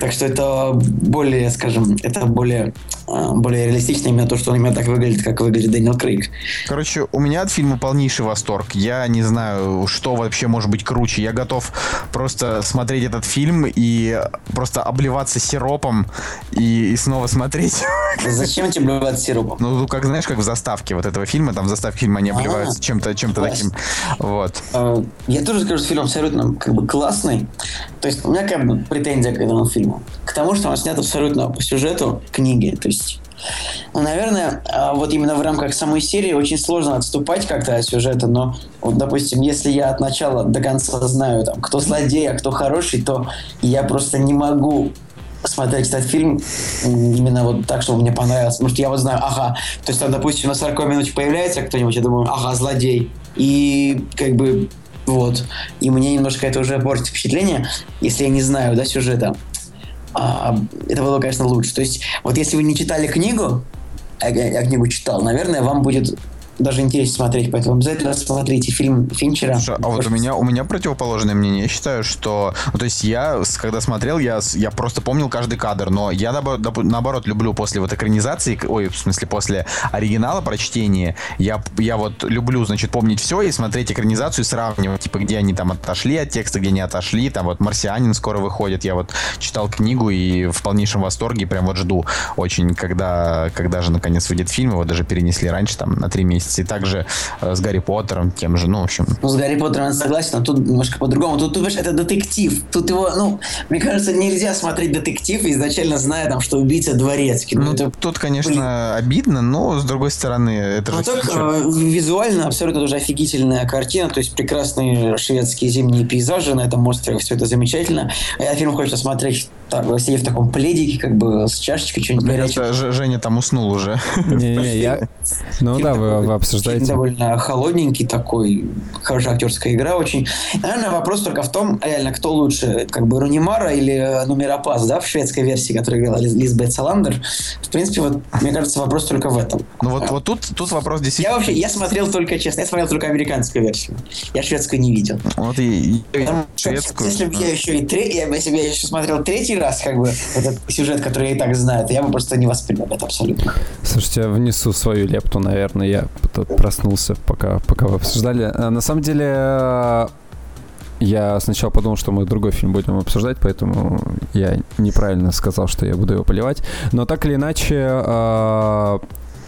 Так что это более, скажем, это более более реалистично именно то, что он именно так выглядит, как выглядит Дэниел Крейг. Короче, у меня от фильма полнейший восторг. Я не знаю, что вообще может быть круче. Я готов просто смотреть этот фильм и просто обливаться сиропом и, и снова смотреть. Зачем тебе обливаться сиропом? Ну, как знаешь, как в заставке вот этого фильма, там в заставке фильма они обливаются а, чем-то чем-то таким. Вот. А, я тоже скажу, что фильм абсолютно как бы классный. То есть у меня как бы претензия к этому фильму. К тому, что он снят абсолютно по сюжету книги. То есть есть, ну, наверное, а, вот именно в рамках самой серии очень сложно отступать как-то от сюжета, но, вот, допустим, если я от начала до конца знаю, там, кто злодей, а кто хороший, то я просто не могу смотреть этот фильм именно вот так, чтобы мне понравилось. Потому что я вот знаю, ага, то есть там, допустим, на 40 минуте появляется кто-нибудь, я думаю, ага, злодей. И как бы вот. И мне немножко это уже портит впечатление, если я не знаю, да, сюжета а, это было, конечно, лучше. То есть, вот если вы не читали книгу, я, я книгу читал, наверное, вам будет даже интересно смотреть, поэтому обязательно смотрите фильм Финчера. Слушай, а вот у меня, у меня противоположное мнение. Я считаю, что... Ну, то есть я, когда смотрел, я, я просто помнил каждый кадр, но я, наоборот, люблю после вот экранизации, ой, в смысле, после оригинала прочтения, я, я вот люблю, значит, помнить все и смотреть экранизацию и сравнивать, типа, где они там отошли от текста, где не отошли, там вот «Марсианин» скоро выходит, я вот читал книгу и в полнейшем восторге, прям вот жду очень, когда, когда же наконец выйдет фильм, его даже перенесли раньше, там, на три месяца И также э, с Гарри Поттером, тем же, ну, в общем. Ну, с Гарри Поттером я согласен, а тут немножко по-другому. Тут, тут, это детектив. Тут его, ну, мне кажется, нельзя смотреть детектив, изначально зная, там, что убийца дворецкий. Ну, ну это, тут, конечно, блин. обидно, но, с другой стороны, это ну, же... так, э, визуально абсолютно тоже офигительная картина, то есть прекрасные шведские зимние пейзажи на этом острове, все это замечательно. Я фильм хочется смотреть, так, сидя в таком пледике, как бы, с чашечкой, что-нибудь горячее. Женя там уснул уже. Не-не, я... Ну да, вы, вы обсуждаете. Довольно холодненький такой, хорошая актерская игра очень. Наверное, вопрос только в том, реально, кто лучше, как бы Рунимара или Нумеропас, да, в шведской версии, которую играла Лизбет Саландер. В принципе, вот, мне кажется, вопрос только в этом. Ну вот, вот тут, тут вопрос действительно... Я вообще, я смотрел только, честно, я смотрел только американскую версию. Я шведскую не видел. Вот и, и шведскую. Если бы я еще и третий, если бы я еще смотрел третий раз, как бы, этот сюжет, который я и так знаю, я бы просто не воспринял это абсолютно. Слушайте, я внесу свою лепту, наверное. Я проснулся, пока, пока вы обсуждали. А, на самом деле, я сначала подумал, что мы другой фильм будем обсуждать, поэтому я неправильно сказал, что я буду его поливать. Но так или иначе,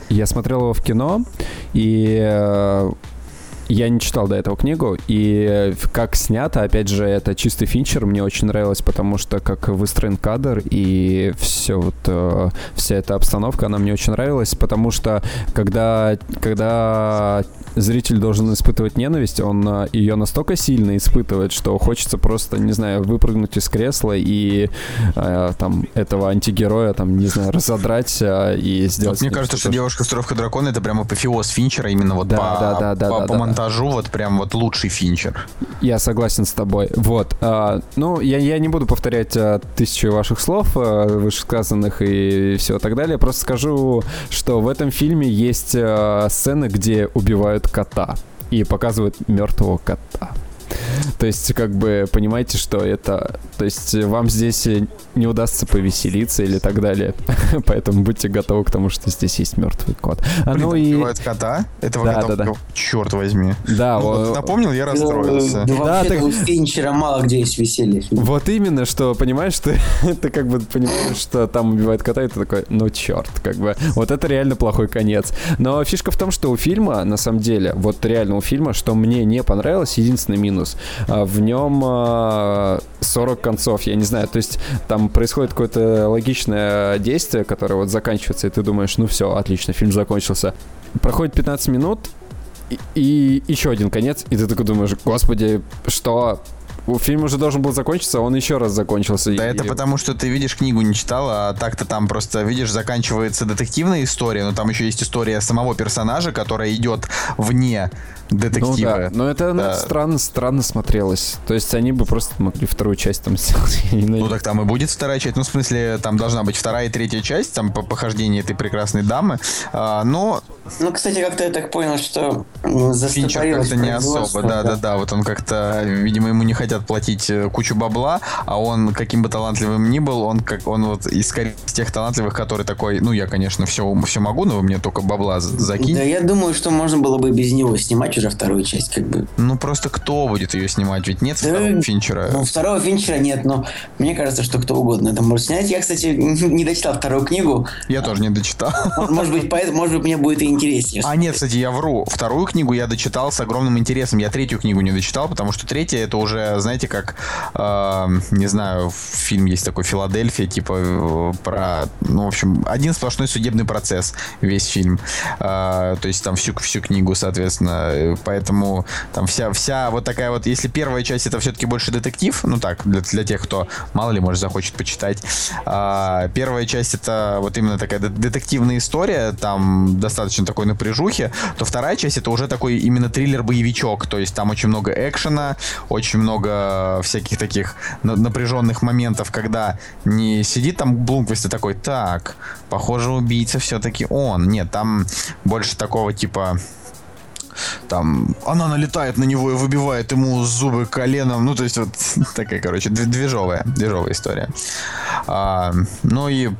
я смотрел его в кино, и я не читал до этого книгу, и как снято, опять же, это чистый финчер, мне очень нравилось, потому что как выстроен кадр, и все вот, э, вся эта обстановка, она мне очень нравилась, потому что когда, когда зритель должен испытывать ненависть, он э, ее настолько сильно испытывает, что хочется просто, не знаю, выпрыгнуть из кресла и э, там этого антигероя, там, не знаю, разодрать э, и сделать... Вот мне кажется, что «Девушка с дракона» — это прям апофеоз Финчера именно вот да, по, да, да, да, по, да, по да, монтажу, вот прям вот лучший Финчер. Я согласен с тобой. Вот. Э, ну, я, я не буду повторять э, тысячи ваших слов, э, вышесказанных и все так далее, просто скажу, что в этом фильме есть сцены, где убивают кота и показывают мертвого кота. То есть, как бы, понимаете, что это... То есть, вам здесь не удастся повеселиться или так далее. Поэтому будьте готовы к тому, что здесь есть мертвый кот. А, Блин, ну и... Кота? Этого да, кота? Да, да. Черт возьми. Да. Ну, вот, напомнил, я расстроился. Ну, да, так... у Финчера мало где есть веселье. Вот именно, что, понимаешь, ты, ты как бы понимаешь, что там убивает кота, и ты такой, ну черт, как бы. Вот это реально плохой конец. Но фишка в том, что у фильма, на самом деле, вот реально у фильма, что мне не понравилось, единственный минус, а, в нем 40 а, концов, я не знаю, то есть там происходит какое-то логичное действие, которое вот заканчивается, и ты думаешь, ну все, отлично, фильм закончился. Проходит 15 минут, и, и еще один конец, и ты такой думаешь, господи, что? Фильм уже должен был закончиться, он еще раз закончился. Да, и... это потому, что ты видишь книгу не читал, а так-то там просто, видишь, заканчивается детективная история, но там еще есть история самого персонажа, которая идет вне детектива. Ну, да. Но это да. странно, странно смотрелось. То есть они бы просто могли вторую часть там сделать. Ну так там и будет вторая часть. Ну, в смысле, там должна быть вторая и третья часть, там по похождению этой прекрасной дамы. А, но... Ну, кстати, как-то я так понял, что Финчер как-то не особо, да, да, да, да. Вот он как-то, видимо, ему не хотят платить э, кучу бабла, а он, каким бы талантливым ни был, он как он вот из, тех талантливых, который такой, ну, я, конечно, все, все могу, но вы мне только бабла закинь. Да, я думаю, что можно было бы без него снимать уже вторую часть, как бы. Ну, просто кто будет ее снимать? Ведь нет да, второго Финчера. Ну, второго Финчера нет, но мне кажется, что кто угодно это может снять. Я, кстати, не дочитал вторую книгу. Я тоже не дочитал. Может быть, поэтому, может быть, мне будет и интереснее. А нет, кстати, я вру. Вторую книгу я дочитал с огромным интересом. Я третью книгу не дочитал, потому что третья это уже, знаете, как, э, не знаю, фильм есть такой «Филадельфия», типа э, про, ну, в общем, один сплошной судебный процесс, весь фильм. Э, то есть там всю, всю книгу, соответственно, поэтому там вся, вся вот такая вот, если первая часть это все-таки больше детектив, ну так, для, для тех, кто, мало ли, может, захочет почитать, а, первая часть это вот именно такая детективная история, там достаточно такой напряжухи, то вторая часть это уже такой именно триллер-боевичок, то есть там очень много экшена, очень много всяких таких напряженных моментов, когда не сидит там Блумквист и такой, так, похоже, убийца все-таки он. Нет, там больше такого типа там она налетает на него и выбивает ему зубы коленом. Ну, то есть вот такая, короче, движовая, движовая история. А, ну и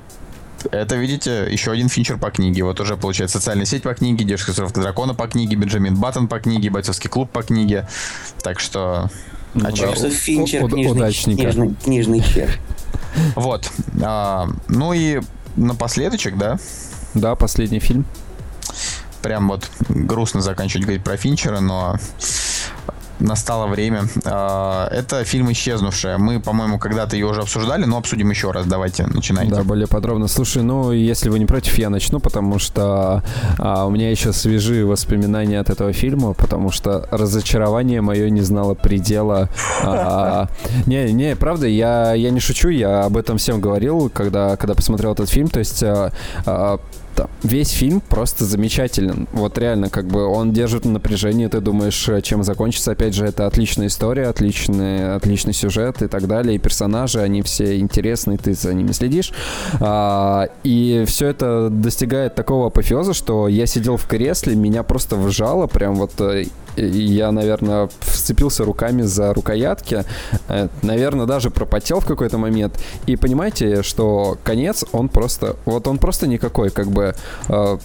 это, видите, еще один финчер по книге. Вот уже получается социальная сеть по книге, девушка суровка дракона по книге, Бенджамин Баттон по книге, бойцовский клуб по книге. Так что... Ну, а да, что финчер, книжный, книжный, книжный чер. Вот. А, ну и напоследочек, да? Да, последний фильм. прям вот грустно заканчивать говорить про Финчера, но настало время. А, это фильм «Исчезнувшая». Мы, по-моему, когда-то ее уже обсуждали, но обсудим еще раз. Давайте, начинайте. Да, более подробно. Слушай, ну, если вы не против, я начну, потому что а, у меня еще свежие воспоминания от этого фильма, потому что разочарование мое не знало предела. А, не, не, правда, я, я не шучу, я об этом всем говорил, когда, когда посмотрел этот фильм. То есть а, а, там, весь фильм просто замечателен. Вот реально, как бы он держит напряжение, ты думаешь, э, чем закончится. Опять же, это отличная история, отличный, отличный сюжет и так далее. И персонажи, они все интересные, ты за ними следишь. А, и все это достигает такого апофеоза, что я сидел в кресле, меня просто вжало, прям вот э, я, наверное, вцепился руками за рукоятки, э, наверное, даже пропотел в какой-то момент. И понимаете, что конец, он просто, вот он просто никакой, как бы э,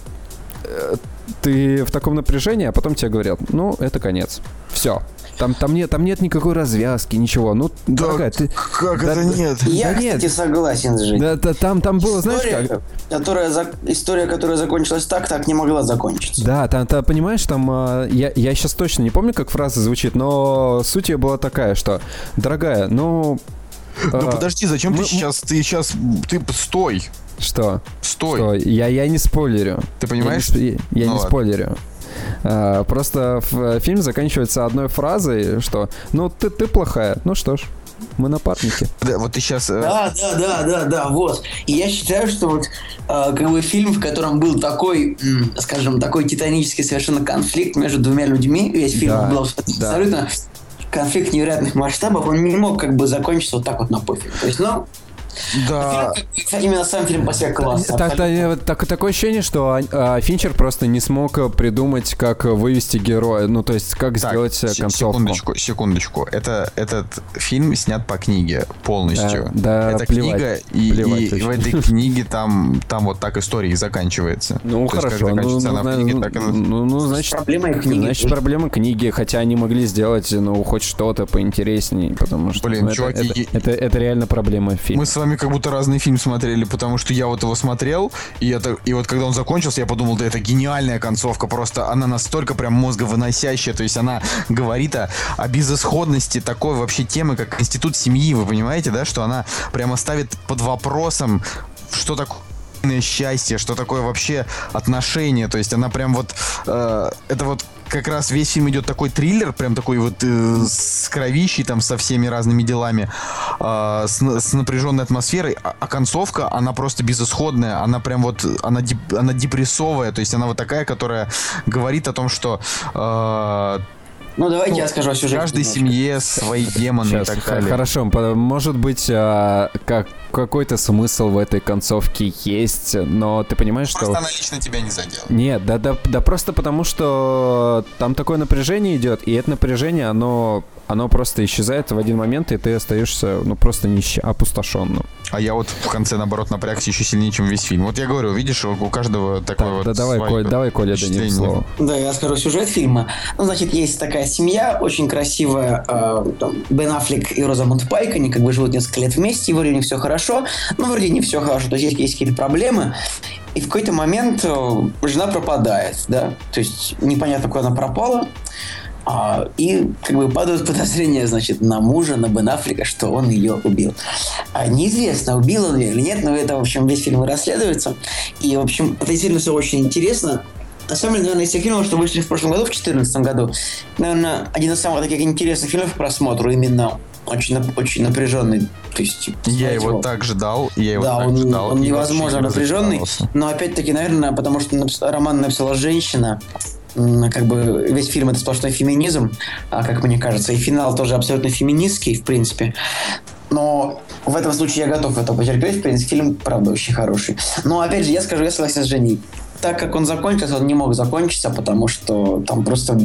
э, ты в таком напряжении, а потом тебе говорят, ну, это конец. Все. Там, там, нет, там нет никакой развязки, ничего. Ну, да, дорогая, ты... Как да, это нет? Я, да кстати, нет. согласен с Женей. Да, да, там, там было, знаешь как? Которая, история, которая закончилась так, так не могла закончиться. Да, там, там понимаешь, там... А, я, я сейчас точно не помню, как фраза звучит, но суть ее была такая, что, дорогая, ну... Ну, а, подожди, зачем мы, ты сейчас... Ты сейчас... Ты стой! Что? Стой. Что? Я, я не спойлерю. Ты понимаешь? Я не, я ну, не спойлерю. А, просто фильм заканчивается одной фразой, что «Ну, ты, ты плохая». Ну что ж, мы напарники. Да, вот ты сейчас... Э... Да, да, да, да, да, вот. И я считаю, что вот э, как бы фильм, в котором был такой, м, скажем, такой титанический совершенно конфликт между двумя людьми, весь фильм да, был абсолютно да. конфликт невероятных масштабов, он не мог как бы закончиться вот так вот на пофиг. То есть, ну, да. Фильм, именно сам фильм по себе классный. Так, так, так, такое ощущение, что а, а, Финчер просто не смог придумать, как вывести героя. Ну, то есть, как так, сделать концовку. Секундочку, секундочку. Это, этот фильм снят по книге полностью. Да, да Это плевать, книга, и, плевать, и в этой книге там, там вот так история и заканчивается. Ну, то хорошо. Есть, ну, ну, книге, так ну, ну, ну, значит, проблема книги. Значит, проблема книги, хотя они могли сделать, ну, хоть что-то поинтереснее, потому что Блин, ну, чуваки, это, это, это, это реально проблема фильма. Мы с вами как будто разный фильм смотрели, потому что я вот его смотрел, и, это, и вот когда он закончился, я подумал, да это гениальная концовка, просто она настолько прям мозговыносящая, то есть она говорит о, о безысходности такой вообще темы, как институт семьи, вы понимаете, да, что она прямо ставит под вопросом, что такое счастье, что такое вообще отношения. То есть она прям вот... Э, это вот как раз весь фильм идет такой триллер, прям такой вот э, с кровищей, там, со всеми разными делами, э, с, с напряженной атмосферой, а, а концовка, она просто безысходная, она прям вот, она, дип, она депрессовая, то есть она вот такая, которая говорит о том, что э, ну, давайте ну, я скажу о сюжете. В каждой немножко. семье свои демоны Сейчас, и так далее. Хорошо, может быть, а, как какой-то смысл в этой концовке есть, но ты понимаешь, просто что... Просто она лично тебя не задела. Нет, да, да, да просто потому, что там такое напряжение идет, и это напряжение, оно, оно просто исчезает в один момент, и ты остаешься, ну, просто нищ... опустошенным. А я вот в конце, наоборот, напрягся еще сильнее, чем весь фильм. Вот я говорю, видишь, у каждого такой так, вот... Да, давай, Коль, давай, Коля, да слово. Да, я скажу сюжет фильма. Ну, значит, есть такая семья, очень красивая, э, там, Бен Аффлек и Розамунд Пайк, они как бы живут несколько лет вместе, и вроде у них все хорошо, но вроде не все хорошо, то есть есть, есть какие-то проблемы, и в какой-то момент э, жена пропадает, да, то есть непонятно, куда она пропала, а, и как бы падают подозрения, значит, на мужа, на Бен Аффлека, что он ее убил. А, неизвестно, убил он ее или нет, но это, в общем, весь фильм расследуется. И, в общем, это действительно все очень интересно. На самом деле, наверное, из тех фильмов, что вышли в прошлом году, в 2014 году, наверное, один из самых таких интересных фильмов к просмотру, именно очень, очень напряженный. То есть, я его, его так ждал, я его да, так он, ждал. Он невозможно напряженный, но опять-таки, наверное, потому что роман написала женщина, как бы весь фильм это сплошной феминизм, а как мне кажется, и финал тоже абсолютно феминистский, в принципе. Но в этом случае я готов это потерпеть. В принципе, фильм, правда, очень хороший. Но, опять же, я скажу, я согласен с Женей. Так как он закончился, он не мог закончиться, потому что там просто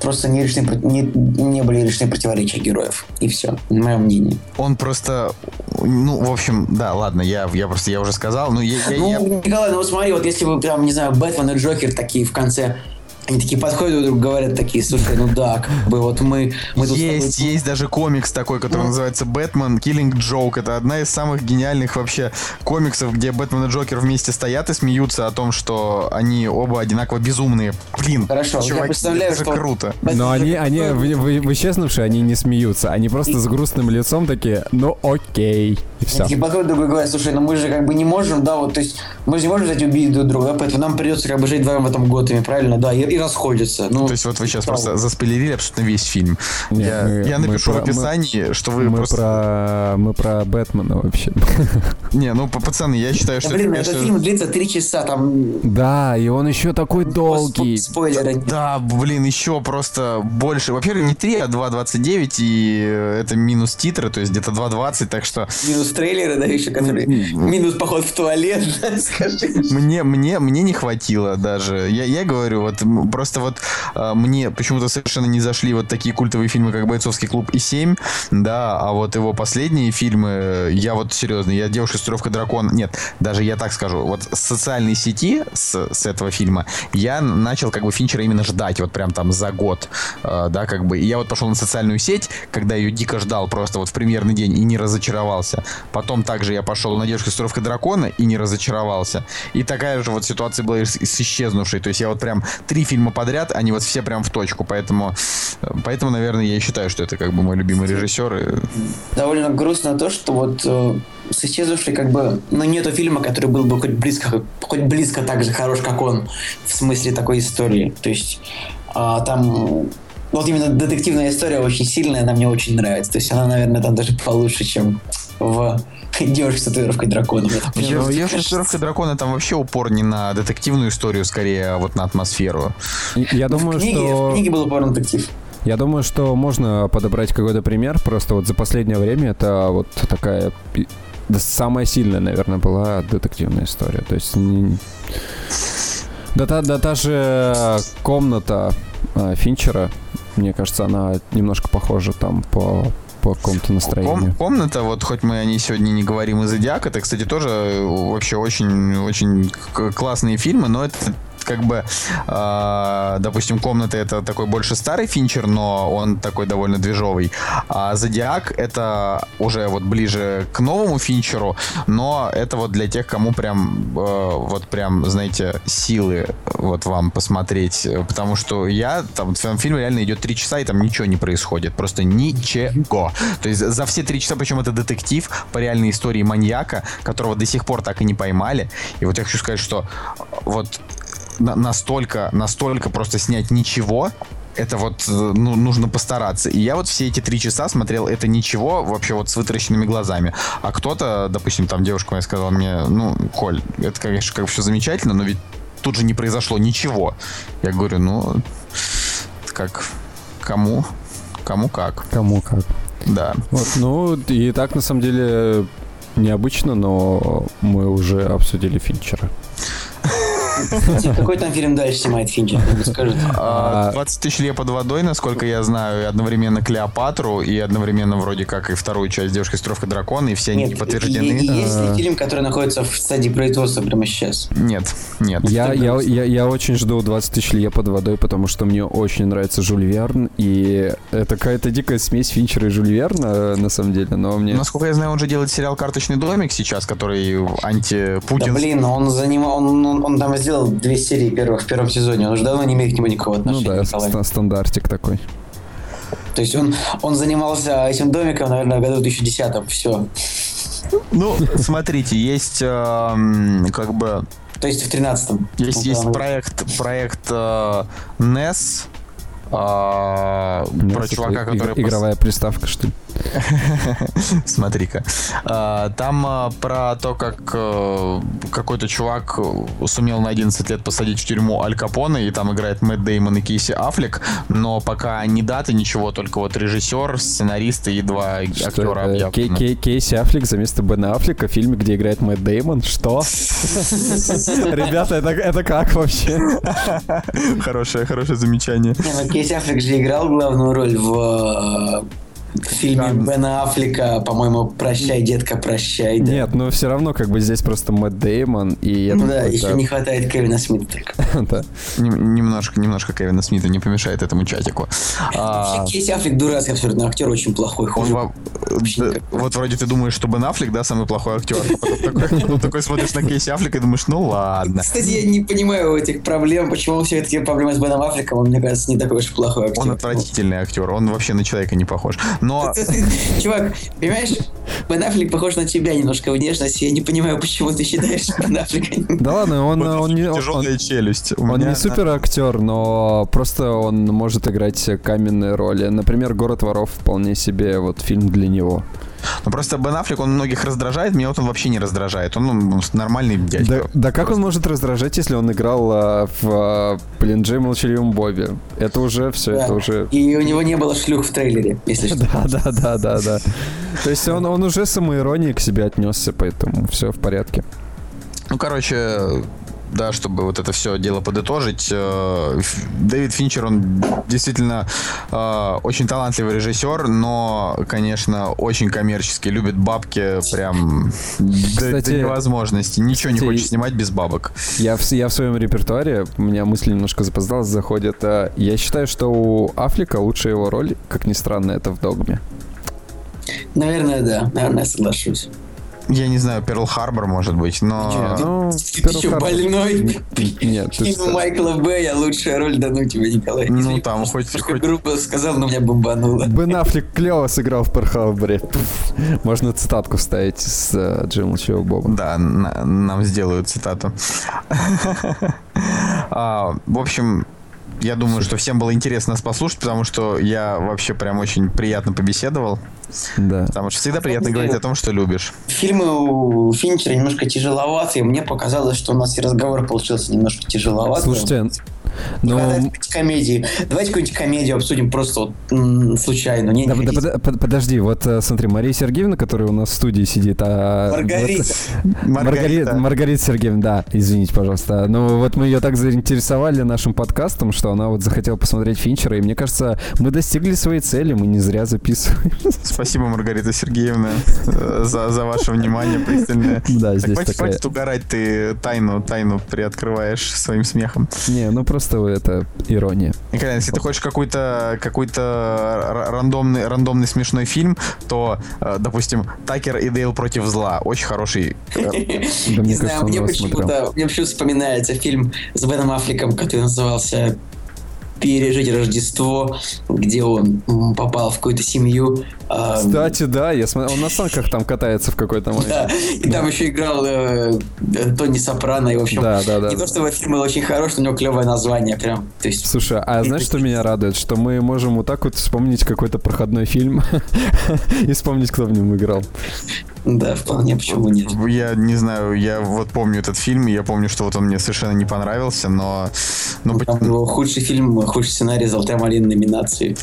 просто не, решены, не, не были решены противоречия героев. И все, мое мнение. Он просто, ну, в общем, да, ладно, я, я просто, я уже сказал, но я... я ну, я... Николай, ну вот смотри, вот если бы прям, не знаю, Бэтмен и Джокер такие в конце Они такие подходят друг другу, говорят такие, слушай, ну да, как бы вот мы... мы тут есть, тобой... есть даже комикс такой, который ну. называется «Бэтмен Killing Joke». Это одна из самых гениальных вообще комиксов, где Бэтмен и Джокер вместе стоят и смеются о том, что они оба одинаково безумные. Блин, Хорошо, чуваки, я представляю, это что... круто. Но они, они вы, вы, вы исчезнувшие, они не смеются. Они просто с грустным лицом такие, ну окей. И все. Такие подходят друг говорят, слушай, ну мы же как бы не можем, да, вот, то есть мы же не можем взять и убить друг друга, поэтому нам придется как бы жить вдвоем в этом Готэме, правильно, да, и, и расходятся. Ну, то есть вот вы сейчас правда. просто заспойлерили абсолютно весь фильм. Нет, я, мы, я напишу мы в описании, мы, что вы мы просто... Про, мы про Бэтмена вообще. Не, ну, пацаны, я считаю, что... Блин, этот фильм длится три часа, там... Да, и он еще такой долгий. Спойлеры. Да, блин, еще просто больше. Во-первых, не 3, а 2.29, и это минус титры, то есть где-то 2.20, так что... Минус трейлеры, да, еще, которые... Минус поход в туалет, скажи. Мне, мне, мне не хватило даже. Я, я говорю, вот просто вот э, мне почему-то совершенно не зашли вот такие культовые фильмы, как «Бойцовский клуб» и «Семь», да, а вот его последние фильмы, я вот серьезно, я «Девушка с дракон», нет, даже я так скажу, вот с социальной сети, с, с этого фильма, я начал как бы Финчера именно ждать, вот прям там за год, э, да, как бы, и я вот пошел на социальную сеть, когда ее дико ждал просто вот в премьерный день и не разочаровался. Потом также я пошел на «Девушка с дракона» и не разочаровался. И такая же вот ситуация была с, с «Исчезнувшей», то есть я вот прям три фильма подряд, они вот все прям в точку, поэтому, поэтому, наверное, я и считаю, что это как бы мой любимый режиссер. Довольно грустно то, что вот э, с исчезнувшей как бы, ну, нету фильма, который был бы хоть близко, хоть близко так же хорош, как он, в смысле такой истории. То есть а, там вот именно детективная история очень сильная, она мне очень нравится. То есть она, наверное, там даже получше, чем в девушка с татуировкой дракона. Девушка с татуировкой дракона там вообще упор не на детективную историю, скорее, а вот на атмосферу. Я думаю, в книге, что... В книге был упор на детектив. Я думаю, что можно подобрать какой-то пример. Просто вот за последнее время это вот такая самая сильная, наверное, была детективная история. То есть... Да, та, да та же комната э, Финчера, мне кажется, она немножко похожа там по по какому-то настроению. Ком- комната, вот хоть мы о ней сегодня не говорим из Зодиака, это, кстати, тоже вообще очень, очень классные фильмы, но это как бы, э, допустим, комнаты это такой больше старый финчер, но он такой довольно движовый. А Зодиак это уже вот ближе к новому финчеру, но это вот для тех, кому прям, э, вот прям, знаете, силы вот вам посмотреть. Потому что я, там, фильм реально идет три часа, и там ничего не происходит. Просто ничего. То есть за все три часа, причем это детектив по реальной истории маньяка, которого до сих пор так и не поймали. И вот я хочу сказать, что вот на, настолько, настолько просто снять ничего, это вот ну, нужно постараться. И я вот все эти три часа смотрел это ничего, вообще вот с вытаращенными глазами. А кто-то, допустим, там девушка моя сказала мне, ну, Коль, это, конечно, как все замечательно, но ведь тут же не произошло ничего. Я говорю, ну, как, кому, кому как. Кому как. Да. Вот, ну, и так, на самом деле, необычно, но мы уже обсудили Финчера. Какой там фильм дальше снимает Финчер? Скажите. 20 а, тысяч лет под водой, насколько я знаю, и одновременно Клеопатру, и одновременно вроде как и вторую часть «Девушка с дракона», и все они подтверждены. есть ли фильм, который находится в стадии производства прямо сейчас? Нет, нет. Я, я, я, я очень жду 20 тысяч лет под водой, потому что мне очень нравится Жюль Верн, и это какая-то дикая смесь Финчера и Жюль Верна, на самом деле, но мне... Насколько я знаю, он же делает сериал «Карточный домик» сейчас, который анти-Путин. Да блин, он занимал, он, он, он там сделал две серии первых в первом сезоне. Он уже давно не имеет к нему никакого отношения. Ну да, ст- стандартик такой. То есть он, он занимался этим домиком, наверное, в году 2010 все. Ну, смотрите, есть э, как бы... То есть в 13-м. Есть, есть проект, проект э, NES, а, про чувака, который... Игровая приставка, что ли? Смотри-ка. А, там а, про то, как э, какой-то чувак сумел на 11 лет посадить в тюрьму Аль Капоне, и там играет Мэтт Деймон и Кейси Аффлек, но пока не даты, ничего, только вот режиссер, сценарист и два актера объявлены. Кейси Аффлек за место Бена Аффлека в фильме, где играет Мэтт Деймон? Что? Ребята, это как вообще? Хорошее, хорошее замечание. Кейси Аффлек же играл главную роль в в фильме Там- Бена Аффлека, по-моему, «Прощай, детка, прощай». да. Нет, но все равно как бы здесь просто Мэтт Деймон и Ну да, еще не хватает Кевина Смита только. Да. Нем- Немножко, немножко Кевина Смита не помешает этому чатику. А, Вообще, Кейси Аффлек дурацкий абсолютно актер, очень плохой. он Хуже. во- вот вроде ты думаешь, что Бен Аффлек, да, самый плохой актер. Потом такой, потом такой смотришь на Кейси Аффлека и думаешь, ну ладно. Кстати, я не понимаю этих проблем, почему все такие проблемы с Беном Аффлеком, он, мне кажется, не такой уж плохой актер. Он отвратительный актер, он вообще на человека не похож. Но Чувак, понимаешь, Бен Аффлек похож на тебя немножко внешность, я не понимаю, почему ты считаешь Бен Аффлека... Да ладно, он, он не... он- тяжелая челюсть. У Он меня не супер актер, но просто он может играть каменные роли. Например, «Город воров» вполне себе вот фильм для него. Ну просто Бен Аффлек, он многих раздражает, меня вот он вообще не раздражает. Он ну, нормальный дядька. Да, да как он может раздражать, если он играл а, в, а, блин, Джей Молчаливом Бобби? Это уже все, это уже... И у него не было шлюх в трейлере, если что. Да, да, да, да, да. То есть он, он уже самоиронией к себе отнесся, поэтому все в порядке. Ну, короче, да, чтобы вот это все дело подытожить, э, Дэвид Финчер, он действительно э, очень талантливый режиссер, но, конечно, очень коммерческий, любит бабки прям до- Кстати- до невозможности. Ничего не кстати, хочет снимать без бабок. Я в, я в своем репертуаре, у меня мысли немножко запоздалась, заходят. а, Я считаю, что у Аффлека лучшая его роль, как ни странно, это в «Догме». Наверное, да. Наверное, соглашусь. Я не знаю, Перл Харбор, может быть, но... Ну, Ты Перл что, Харбор- больной? Нет, ты что? Майкла Бэя лучшая роль, да ну тебя, Николай. Ну, Извини, там хоть- хоть- грубо сказал, но меня бомбануло. Бен Аффлек клево сыграл в Перхарборе. Пф. Можно цитатку вставить с э, Джим Молчаливого Боба. Да, на- нам сделают цитату. А, В общем, я думаю, что всем было интересно нас послушать, потому что я вообще прям очень приятно побеседовал. Да. Потому что всегда приятно говорить о том, что любишь. Фильмы у Финчера немножко тяжеловатые. Мне показалось, что у нас и разговор получился немножко тяжеловатый. Слушайте, ну... Давайте какую-нибудь комедии. Давайте какую-нибудь комедию обсудим просто вот, м, случайно. Не, Да, не да, под- под- подожди, вот э, смотри, Мария Сергеевна, которая у нас в студии сидит, а... Маргарита. вот- Маргарита. Маргарита Сергеевна, да, извините, пожалуйста. Ну вот мы ее так заинтересовали нашим подкастом, что она вот захотела посмотреть Финчера, и мне кажется, мы достигли своей цели, мы не зря записываем. Спасибо, Маргарита Сергеевна, э, за, за ваше внимание пристальное. Да, Так здесь хватит, такая... хватит угорать, ты тайну, тайну приоткрываешь своим смехом. Не, ну просто это ирония. Николай, если ты хочешь какой-то какой-то рандомный, рандомный смешной фильм, то, э, допустим, Такер и Дейл против зла. Очень хороший. э, Не знаю, мне почему-то, мне почему-то вспоминается фильм с Беном Аффлеком, который назывался «Пережить Рождество», где он попал в какую-то семью. Кстати, да, я смотрел, он на санках там катается в какой-то момент. Да, и там еще играл э, э, Тони Сопрано, и, в общем, Да, да, да. не то, что фильм был очень хороший, но у него клевое название прям. То есть, Слушай, а знаешь, что меня радует? Что мы можем вот так вот вспомнить какой-то проходной фильм и вспомнить, кто в нем играл. да, вполне, почему нет. Я не знаю, я вот помню этот фильм, и я помню, что вот он мне совершенно не понравился, но... но Там его худший фильм, худший сценарий «Золотая малина» номинации.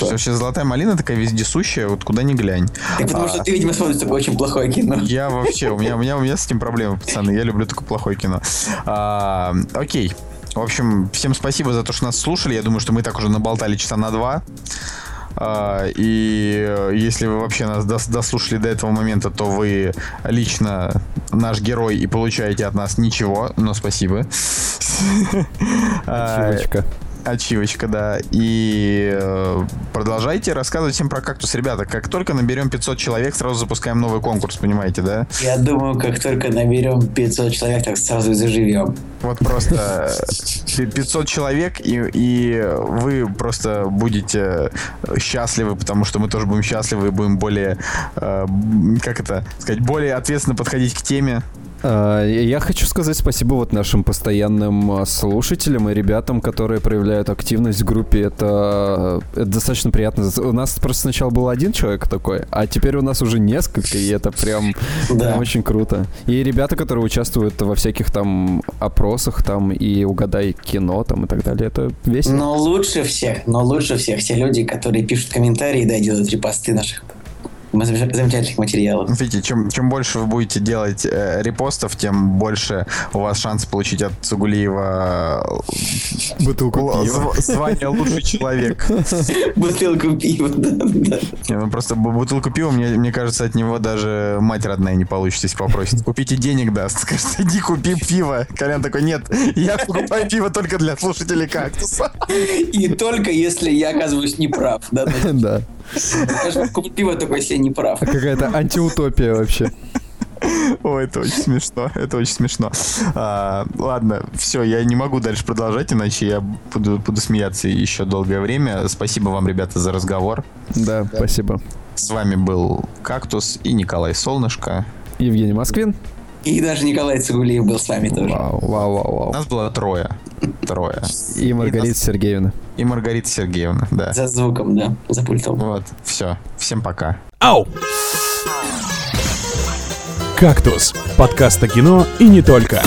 Вообще, золотая малина такая вездесущая, вот куда ни глянь. Так потому А, что ты, видимо, смотришь такое очень плохое кино. Я вообще, у меня, у меня, у меня с этим проблемы, пацаны. Я люблю такое плохое кино. А, окей. В общем, всем спасибо за то, что нас слушали. Я думаю, что мы так уже наболтали часа на два. А, И если вы вообще нас дос- дослушали до этого момента, то вы лично наш герой и получаете от нас ничего, но спасибо. А, Чувачка. Ачивочка, да. И э, продолжайте рассказывать всем про кактус. Ребята, как только наберем 500 человек, сразу запускаем новый конкурс, понимаете, да? Я думаю, как только наберем 500 человек, так сразу и заживем. Вот просто э, 500 человек, и, и вы просто будете э, счастливы, потому что мы тоже будем счастливы и будем более, э, как это сказать, более ответственно подходить к теме. А, Я хочу сказать спасибо вот нашим постоянным а, слушателям и ребятам, которые проявляют активность в группе. Это, это достаточно приятно. У нас просто сначала был один человек такой, а теперь у нас уже несколько, и это прям, Да. прям очень круто. И ребята, которые участвуют во всяких там опросах там и угадай кино там и так далее, это весело. Но лучше всех, но лучше всех те люди, которые пишут комментарии, да, делают репосты наших замечательных материалов. Видите, чем, чем больше вы будете делать э, репостов, тем больше у вас шанс получить от Цугулиева бутылку пива. звание лучший человек. Бутылку пива, да, да. Ну, просто бутылку пива, мне, мне кажется, от него даже мать родная не получится, если попросит. Купите денег даст. Скажет, иди купи пиво. Колян такой, нет, я покупаю пиво только для слушателей кактуса. И только если я оказываюсь неправ. Да, да. Купить пиво такой себе неправ. Какая-то антиутопия вообще. Ой, это очень смешно, это очень смешно. А, ладно, все, я не могу дальше продолжать, иначе я буду, буду смеяться еще долгое время. Спасибо вам, ребята, за разговор. Да, да, спасибо. С вами был Кактус и Николай Солнышко. Евгений Москвин. И даже Николай Цигулиев был с вами тоже. Вау, вау, вау, вау. Нас было трое. Трое. И Маргарита и нас... Сергеевна. И Маргарита Сергеевна, да. За звуком, да, за пультом. Вот, все. Всем пока. Ау! «Кактус» — подкаст о кино и не только.